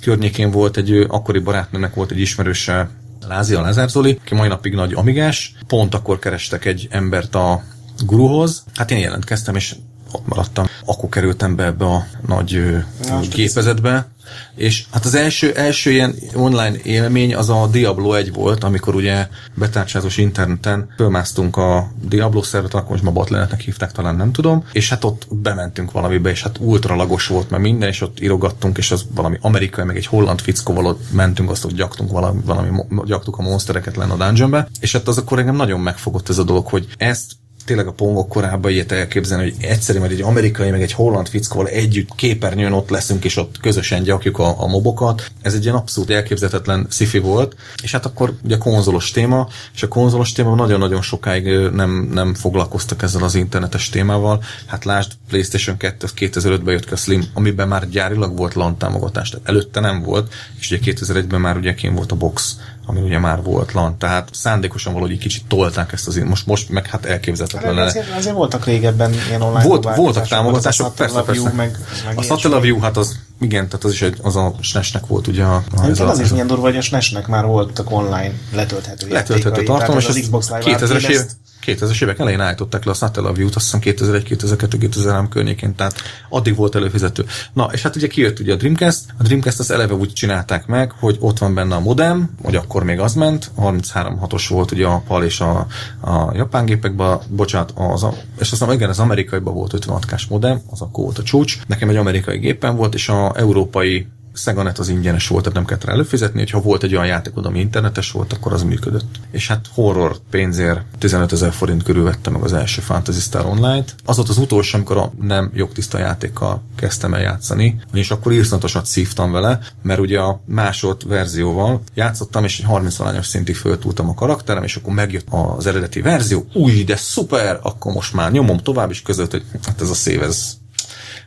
környékén volt egy akkori barátnőnek volt egy ismerőse, Lázia Lázár Zoli, aki mai napig nagy amigás, pont akkor kerestek egy embert a guruhoz. Hát én jelentkeztem, és ott maradtam. Akkor kerültem be ebbe a nagy Na, gépezetbe, és hát az első, első ilyen online élmény az a Diablo 1 volt, amikor ugye betárcsázós interneten fölmásztunk a Diablo szervet, akkor most ma botlenetnek hívták, talán nem tudom, és hát ott bementünk valamibe, és hát ultralagos volt, mert minden, és ott írogattunk, és az valami amerikai, meg egy holland fickóval ott mentünk, azt, hogy gyaktunk valami, valami gyaktuk a monstereket lenne a dungeonbe, és hát az akkor engem nagyon megfogott ez a dolog, hogy ezt tényleg a pongok korában ilyet elképzelni, hogy egyszerűen egy amerikai, meg egy holland fickóval együtt képernyőn ott leszünk, és ott közösen gyakjuk a, a mobokat. Ez egy ilyen abszolút elképzelhetetlen sci volt, és hát akkor ugye konzolos téma, és a konzolos téma nagyon-nagyon sokáig nem, nem foglalkoztak ezzel az internetes témával. Hát lásd, PlayStation 2 2005-ben jött ki a Slim, amiben már gyárilag volt LAN támogatás, tehát előtte nem volt, és ugye 2001-ben már ugye kén volt a box ami ugye már volt LAN, tehát szándékosan valahogy kicsit tolták ezt az, most, most meg hát elképzelhetetlen. Hát azért, azért, voltak régebben ilyen online Volt, Voltak támogatások, persze, persze. Meg, meg a Satellaview, hát az igen, tehát az is egy, az a SNES-nek volt ugye a... a ez az is milyen durva, hogy a SNES-nek már voltak online letölthető Letölthető tartalom, és az Xbox Live 2000-es év, 2000-es évek elején állították le a Satellaview-t, azt hiszem 2001, 2002, 2003 környékén, tehát addig volt előfizető. Na, és hát ugye kijött ugye a Dreamcast, a Dreamcast az eleve úgy csinálták meg, hogy ott van benne a modem, hogy akkor még az ment, 33.6-os volt ugye a PAL és a, a japán gépekben, bocsánat, az és aztán igen, az amerikaiban volt 56 k modem, az akkor volt a csúcs. Nekem egy amerikai gépen volt, és a európai Szeganet az ingyenes volt, tehát nem kellett rá előfizetni, hogyha volt egy olyan játékod, ami internetes volt, akkor az működött. És hát horror pénzért 15 ezer forint körül vettem meg az első Fantasy Star Online-t. Az volt az utolsó, amikor a nem jogtiszta játékkal kezdtem el játszani, és akkor írszatosat szívtam vele, mert ugye a másod verzióval játszottam, és egy 30 valányos szintig föltúltam a karakterem, és akkor megjött az eredeti verzió, új, de szuper, akkor most már nyomom tovább, is között, hogy hát ez a szév, ez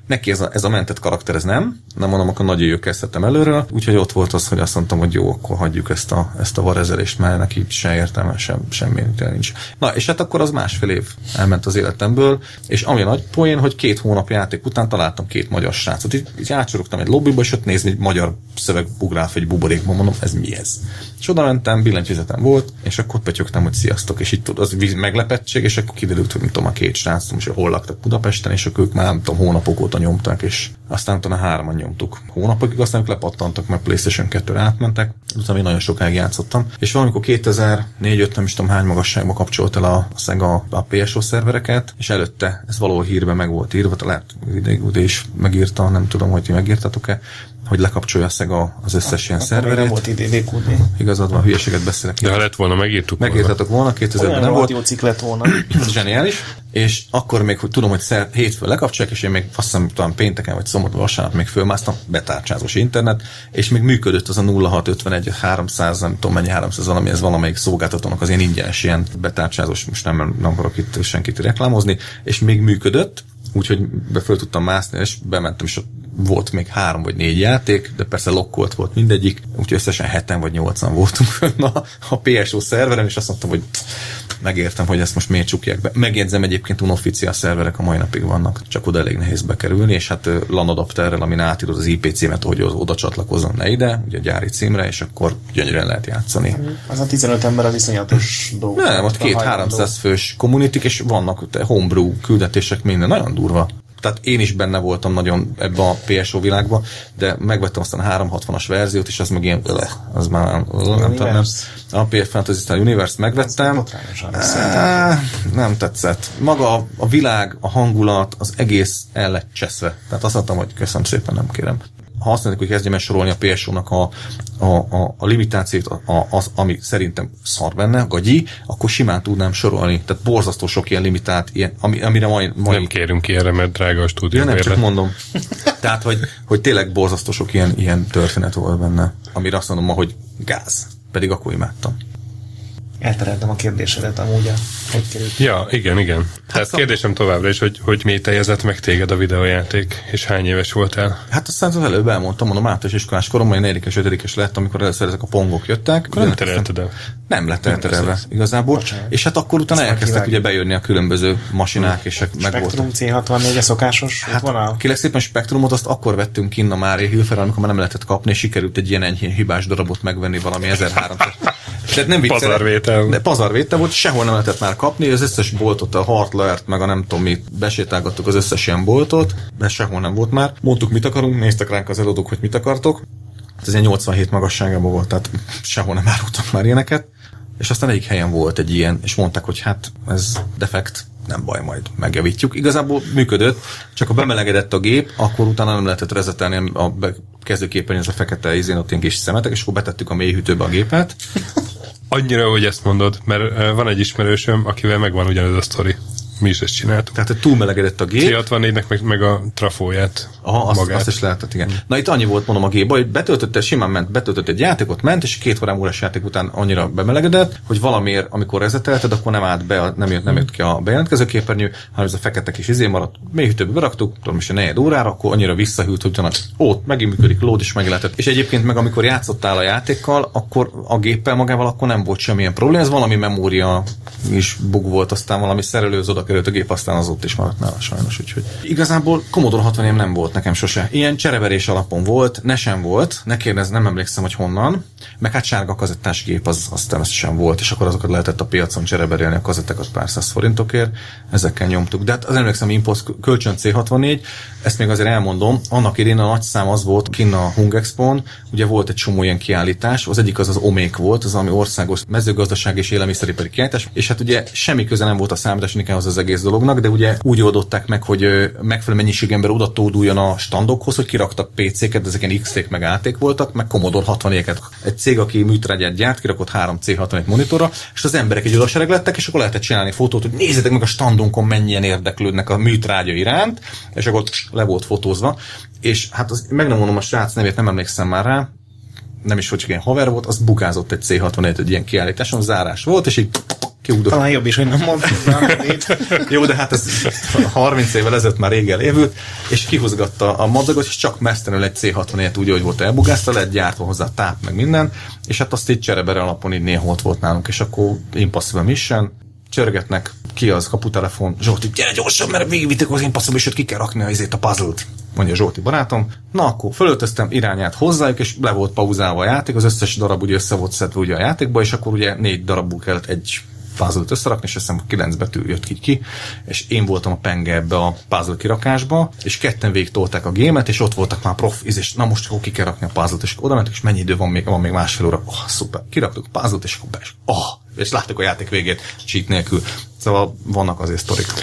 Neki ez a, ez a mentett karakter, ez nem. Nem mondom, akkor nagyon jó kezdtem előről. Úgyhogy ott volt az, hogy azt mondtam, hogy jó, akkor hagyjuk ezt a, ezt a varezelést, mert neki se értelme, sem, semmi nincs. Na, és hát akkor az másfél év elment az életemből, és ami nagy poén, hogy két hónap játék után találtam két magyar srácot. Így, így átsorogtam egy lobbyba, és ott nézni, egy magyar szöveg bugrál egy buborékban, mondom, ez mi ez? És oda mentem, billentyűzetem volt, és akkor petyögtem, hogy sziasztok, és itt az meglepettség, és akkor kiderült, hogy tudom, a két srác, és hol laktak Budapesten, és akkor ők már nem tudom, hónapok óta nyomták, és aztán utána hárman nyomtuk. Hónapokig aztán lepattantak, mert PlayStation 2-re átmentek, utána én nagyon sokáig játszottam. És valamikor 2004 nem is tudom hány magasságba kapcsolt el a, a Sega a PSO szervereket, és előtte ez valahol hírben meg volt írva, lehet ide is megírta, nem tudom, hogy ti megírtatok-e, hogy lekapcsolja a Sega az összes ilyen szerveret. Nem volt IDVQD. Igazad van, hülyeséget beszélek. De ha lett volna, megírtuk Megírtatok volna, 2000-ben nem volt. lett volna. Ez zseniális. És akkor még hogy tudom, hogy szer, hétfő lekapcsolják, és én még azt hiszem talán pénteken vagy szombaton vasárnap még fölmásztam, betárcsázós internet, és még működött az a 0651 300, nem tudom mennyi 300 valami, ez valamelyik szolgáltatónak az én ingyenes ilyen betárcsázós, most nem, nem akarok itt senkit reklámozni, és még működött, úgyhogy be föl tudtam mászni, és bementem, és ott volt még három vagy négy játék, de persze lokkolt volt mindegyik, úgyhogy összesen heten vagy nyolcan voltunk fönn a, a PSO szerveren, és azt mondtam, hogy megértem, hogy ezt most miért csukják be. Megjegyzem egyébként unofficiál szerverek a mai napig vannak, csak oda elég nehéz bekerülni, és hát LAN adapterrel, amin átírod az IP címet, hogy az oda csatlakozzon ne ide, ugye a gyári címre, és akkor gyönyörűen lehet játszani. Az a 15 ember a viszonyatos dolog. Nem, ott két 300 fős community és vannak homebrew küldetések, minden nagyon durva. Tehát én is benne voltam nagyon ebbe a PSO világba, de megvettem aztán a 360-as verziót, és az meg ilyen, öle, az már nem, nem, tudom, nem. A PF Fantasy Star Universe megvettem. Nem tetszett. Maga a, a világ, a hangulat, az egész el lett cseszve. Tehát azt mondtam, hogy köszönöm szépen, nem kérem ha azt mondjuk, hogy kezdjem el sorolni a PSO-nak a, a, a, a limitációt, a, az, ami szerintem szar benne, a gagyi, akkor simán tudnám sorolni. Tehát borzasztó sok ilyen limitált, ilyen, ami, amire majd, majd... Nem kérünk ilyenre, mert drága a stúdió. Ja, nem, csak mondom. Tehát, hogy, hogy tényleg borzasztó sok ilyen, ilyen történet volt benne, amire azt mondom ma, hogy gáz. Pedig akkor imádtam. Eltereltem a kérdésedet amúgy, hogy került. Ja, igen, igen. Hát Tehát szab... kérdésem továbbra is, hogy, hogy mi teljezett meg téged a videójáték, és hány éves voltál? Hát aztán az előbb elmondtam, mondom, általános iskolás koromban, én 4 5 lett, amikor először ezek a pongok jöttek. Akkor nem terelted el? Nem lett elterelve igazából. Bocsánat. És hát akkor utána elkezdtek ugye bejönni a különböző masinák, és meg volt. C64 a szokásos hát, vonal? Kérlek szépen Spektrumot azt akkor vettünk ki a Mária Hilfer, amikor már nem lehetett kapni, és sikerült egy ilyen enyhén hibás darabot megvenni valami 1300. Tehát nem viccelek pazarvétel. De pazarvétel volt, sehol nem lehetett már kapni, az összes boltot, a Hartlert, meg a nem tudom mit, besétálgattuk az összes ilyen boltot, de sehol nem volt már. Mondtuk, mit akarunk, néztek ránk az eladók, hogy mit akartok. Ez egy 87 magasságában volt, tehát sehol nem árultak már ilyeneket. És aztán egyik helyen volt egy ilyen, és mondták, hogy hát ez defekt, nem baj, majd megjavítjuk. Igazából működött, csak ha bemelegedett a gép, akkor utána nem lehetett rezetelni a kezdőképen ez a fekete izén ott kis szemetek, és akkor betettük a mélyhűtőbe a gépet, Annyira, hogy ezt mondod, mert van egy ismerősöm, akivel megvan ugyanez a sztori. Mi is ezt csináltuk. Tehát, hogy túlmelegedett a gép. C64-nek meg, meg a trafóját. Aha, azt, magát. azt is lehetett, igen. Na itt annyi volt, mondom a gép, hogy betöltötte, simán ment, betöltött egy játékot, ment, és két órán órás játék után annyira bemelegedett, hogy valamiért, amikor rezetelted, akkor nem állt be, nem jött, nem jött ki a bejelentkező képernyő, hanem ez a fekete kis izé maradt. Mélyhűtőbe beraktuk, tudom is a negyed órára, akkor annyira visszahűlt, hogy utána, ó, megint működik, lód is meg lehetett. És egyébként meg amikor játszottál a játékkal, akkor a géppel magával akkor nem volt semmilyen probléma, ez valami memória is bug volt, aztán valami szerelő az került a gép, aztán az ott is maradt nála sajnos, úgyhogy. Igazából Commodore 60 nem volt nekem sose. Ilyen csereverés alapon volt, ne sem volt, ne kérdez, nem emlékszem, hogy honnan, meg hát sárga kazettás gép az, az természetesen volt, és akkor azokat lehetett a piacon csereberélni a kazettekat pár száz forintokért, ezekkel nyomtuk. De hát az emlékszem, Impulse kölcsön C64, ezt még azért elmondom, annak idén a nagy szám az volt kinn a Hung Expo-n, ugye volt egy csomó ilyen kiállítás, az egyik az az Omék volt, az ami országos mezőgazdaság és élelmiszeripari kiállítás, és hát ugye semmi köze nem volt a számítástechnikához az egész dolognak, de ugye úgy oldották meg, hogy megfelelő mennyiség ember oda a standokhoz, hogy kiraktak PC-ket, ezek ilyen X-ték meg áték voltak, meg Commodore 60 eket Egy cég, aki műtrágyát gyárt, kirakott 3 C61 monitorra, és az emberek egy odasereg lettek, és akkor lehetett csinálni fotót, hogy nézzétek meg a standunkon mennyien érdeklődnek a műtrágya iránt, és akkor le volt fotózva. És hát az, meg nem mondom a srác nevét, nem emlékszem már rá, nem is hogy ilyen haver volt, az bukázott egy C61 egy ilyen kiállításon, zárás volt, és így kiugdott. Talán jobb is, hogy nem mondtam Jó, de hát ez 30 évvel ezelőtt már régen lévült, és kihúzgatta a madzagot, és csak mesztelenül egy C61-et úgy, hogy volt elbugázta, lett gyártva hozzá táp, meg minden, és hát azt így cserebere alapon így néha ott volt nálunk, és akkor Impossible Mission, csörgetnek, ki az kaputelefon, Zsolti, gyere gyorsan, mert végigvitték az Impossible mission ki kell rakni a, a puzzle-t mondja Zsolti barátom. Na akkor fölöltöztem irányát hozzájuk, és le volt pauzálva a játék, az összes darab ugye össze volt szedve ugye a játékba, és akkor ugye négy darabból kellett egy puzzle összerakni, és azt hiszem kilenc betű jött ki, ki, és én voltam a penge ebbe a puzzle kirakásba, és ketten végig tolták a gémet, és ott voltak már prof, és na most akkor ki kell rakni a puzzle-t, és oda mentek, és mennyi idő van még, van még másfél óra, oh, szuper, kiraktuk a puzzle-t, és akkor be, és, oh, és láttuk a játék végét cheat nélkül. Szóval vannak azért sztorik.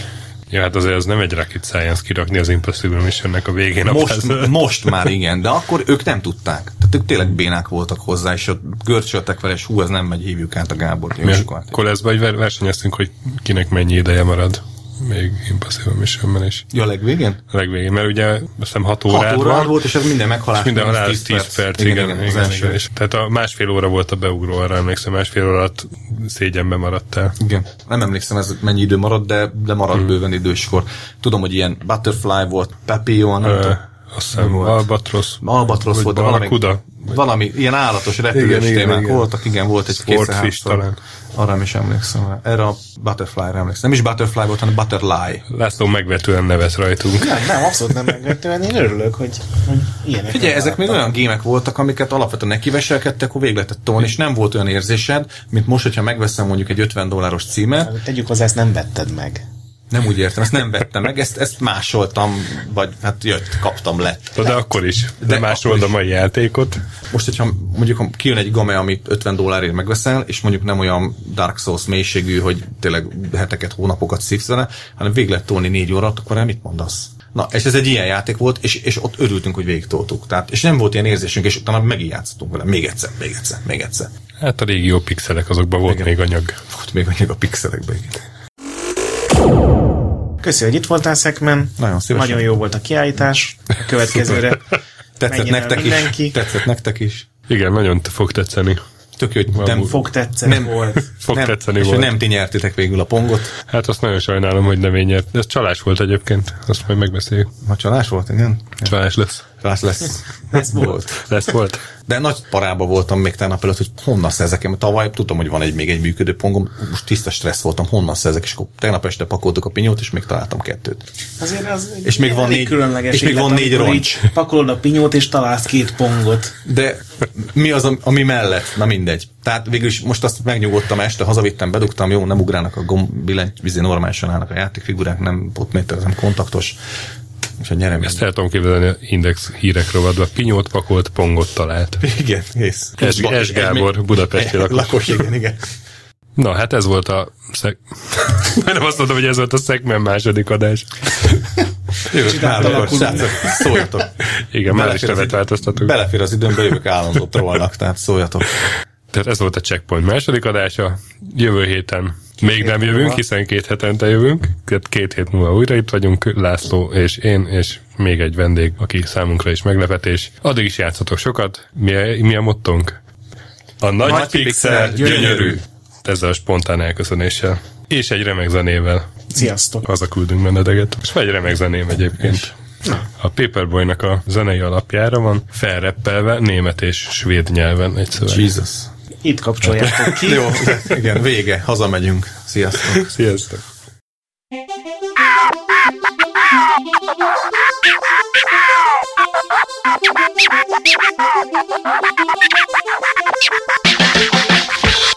Ja, hát azért ez nem egy rocket science kirakni az Impossible Missionnek a végén. Most, a most már igen, de akkor ők nem tudták. Tehát ők tényleg bénák voltak hozzá, és ott görcsöltek vele, és hú, ez nem megy, hívjuk át a Gábor. Akkor ez vagy versenyeztünk, hogy kinek mennyi ideje marad még Impossible Mission-ben is. Ja, legvégén? A legvégén, mert ugye azt hiszem 6 órád 6 órád volt, és ez minden meghalás. És minden halál 10, 10 perc. perc. Igen, igen, igen, igen, igen, És, tehát a másfél óra volt a beugró, arra emlékszem, másfél óra alatt szégyenbe maradtál. Igen. Nem emlékszem, ez mennyi idő maradt, de, de maradt hmm. bőven időskor. Tudom, hogy ilyen Butterfly volt, Papillon, nem Ö, azt hiszem, Albatros. Albatros volt, de valami, valami ilyen állatos repülős igen, témák igen, voltak, igen, volt egy Sportfish talán. Arra is emlékszem. Erre a Butterfly-ra emlékszem. Nem is Butterfly volt, hanem Butterfly. László megvetően nevet rajtunk. Nem, nem, abszolút nem megvetően. Én örülök, hogy, hogy ilyenek. Figyelj, ezek még olyan gémek voltak, amiket alapvetően nekiveselkedtek, akkor végig lehetett tolni, és nem volt olyan érzésed, mint most, hogyha megveszem mondjuk egy 50 dolláros címet. Tegyük hozzá, ezt nem vetted meg. Nem úgy értem, ezt nem vettem meg, ezt, ezt másoltam, vagy hát jött, kaptam, lett. De akkor is. De, De másolod a mai játékot. Most, hogyha mondjuk ha kijön egy game, amit 50 dollárért megveszel, és mondjuk nem olyan Dark Souls mélységű, hogy tényleg heteket, hónapokat szívsz vele, hanem végig lehet tolni négy órát, akkor nem mit mondasz? Na, és ez egy ilyen játék volt, és, és ott örültünk, hogy végig toltuk. Tehát, és nem volt ilyen érzésünk, és utána megint játszottunk vele. Még egyszer, még egyszer, még egyszer. Hát a régi jó pixelek, azokban volt Igen. még anyag. Volt még anyag a pixelekben. igen. Köszi, hogy itt voltál, Szekmen. Nagyon szívesen. Nagyon jó volt a kiállítás. A következőre Tetszett nektek mindenki. is. Tetszett nektek is. Igen, nagyon fog tetszeni. Tök jó, hogy nem, Fog tetszeni Nem. volt. Fog nem, tetszeni és volt. nem ti nyertitek végül a pongot. Hát azt nagyon sajnálom, hogy nem én nyert. De ez csalás volt egyébként. Azt majd megbeszéljük. Ma csalás volt, igen? Csalás lesz. Csalás lesz. Ez volt. Lesz volt. De nagy parába voltam még tegnap előtt, hogy honnan szerzek Mert Tavaly tudom, hogy van egy még egy működő pongom, most tiszta stressz voltam, honnan szerzek, és akkor tegnap este pakoltuk a pinyót, és még találtam kettőt. Azért az És még van négy- különleges és még van négy roncs. Pakolod a pinyót, és találsz két pongot. De mi az, ami- mellett? Na mindegy. Tehát végül is most azt megnyugodtam este, hazavittem, bedugtam, jó, nem ugrálnak a gomb, billenty, vizé normálisan állnak a játékfigurák, nem potméter, nem kontaktos. És a nyerem. Ezt el tudom képzelni a Index hírek rovadba. Pinyót pakolt, pongot talált. Igen, kész. S. S. Gábor, budapesti lakos. lakos. igen, igen. Na, hát ez volt a szeg... nem azt mondom, hogy ez volt a szegmen második adás. Jövök akkor. srácok, szóljatok. Igen, már is nevet változtatunk. Belefér az időmbe, jövök állandó trollnak, tehát szóljatok. Tehát ez volt a Checkpoint második adása. Jövő héten még nem jövünk, múlva. hiszen két hetente jövünk. Két hét múlva újra itt vagyunk, László és én, és még egy vendég, aki számunkra is meglepetés. Addig is játszhatok sokat. Mi a, mi a mottónk? A nagy, Nagy pixel, pixel, gyönyörű. gyönyörű. Ezzel a spontán elköszönéssel. És egy remek zenével. Sziasztok! Haza küldünk bennedeget. És vagy remek zeném egyébként. A Paperboynak a zenei alapjára van felreppelve német és svéd nyelven egy szöveg. Jesus. Itt kapcsoljátok ki. Jó, igen, vége, hazamegyünk. Sziasztok. Sziasztok! Space,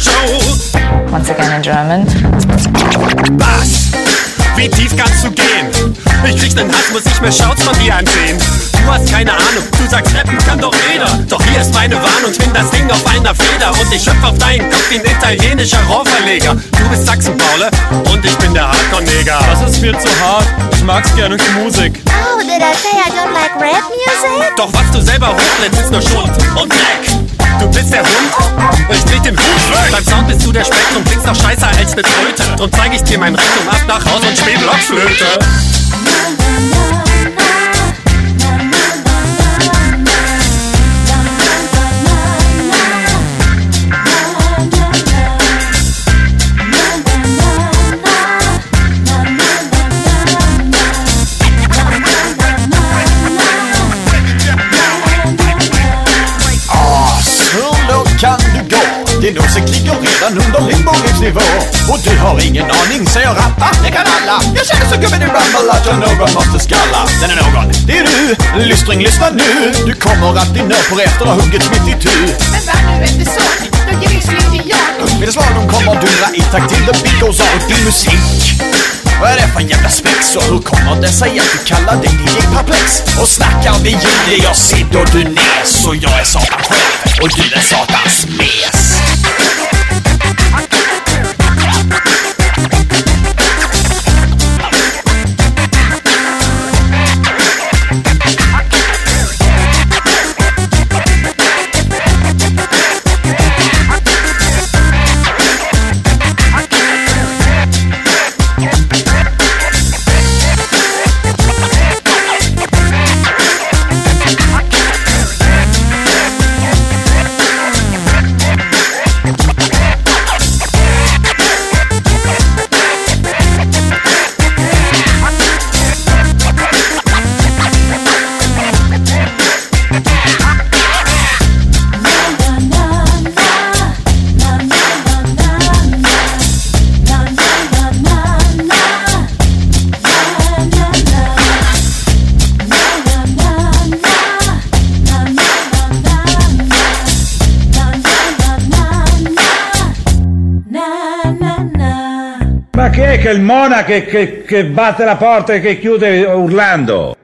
Show. Once again in German. Was? Wie tief kannst du gehen? Ich krieg den Hass, muss ich mir Shouts von dir ansehen. Du hast keine Ahnung, du sagst rappen kann doch jeder. Doch hier ist meine Warnung, twin das Ding auf einer Feder. Und ich hüpf auf deinen Kopf wie ein italienischer Rohrverleger. Du bist Sachsen-Paule und ich bin der Hardcore-Neger. Das ist mir zu hart. Ich mag's gerne durch Musik. Oh, did I say I don't like rap music? Doch was du selber hochlädst, ist nur Schund und Dreck. Du bist der Hund, ich dreh den Hut. Beim Sound bist du der Spektrum, klingst noch scheißer als ne Tröte. Drum zeig ich dir mein Rektum ab nach Haus und spiel Blockflöte. Och du har ingen aning, så jag rappar, det kan alla. Jag känner så gubben i Rumble att jag någon måste skalla. Den är någon, det är du, lystring lyssna nu. Du kommer att din på efter har huggits mitt i tu. Men vad nu inte så, då ger vi jag. Mina slalom kommer dundra i takt till the beat goes on Din musik. Vad är det för jävla spex? Och hur kommer det sig att du kallar dig DJ Perplex? Och snackar vi ljud, jag sitter du nes och jag är Satan själv och du är Satans mes. Che il Mona che, che, che batte la porta e che chiude urlando?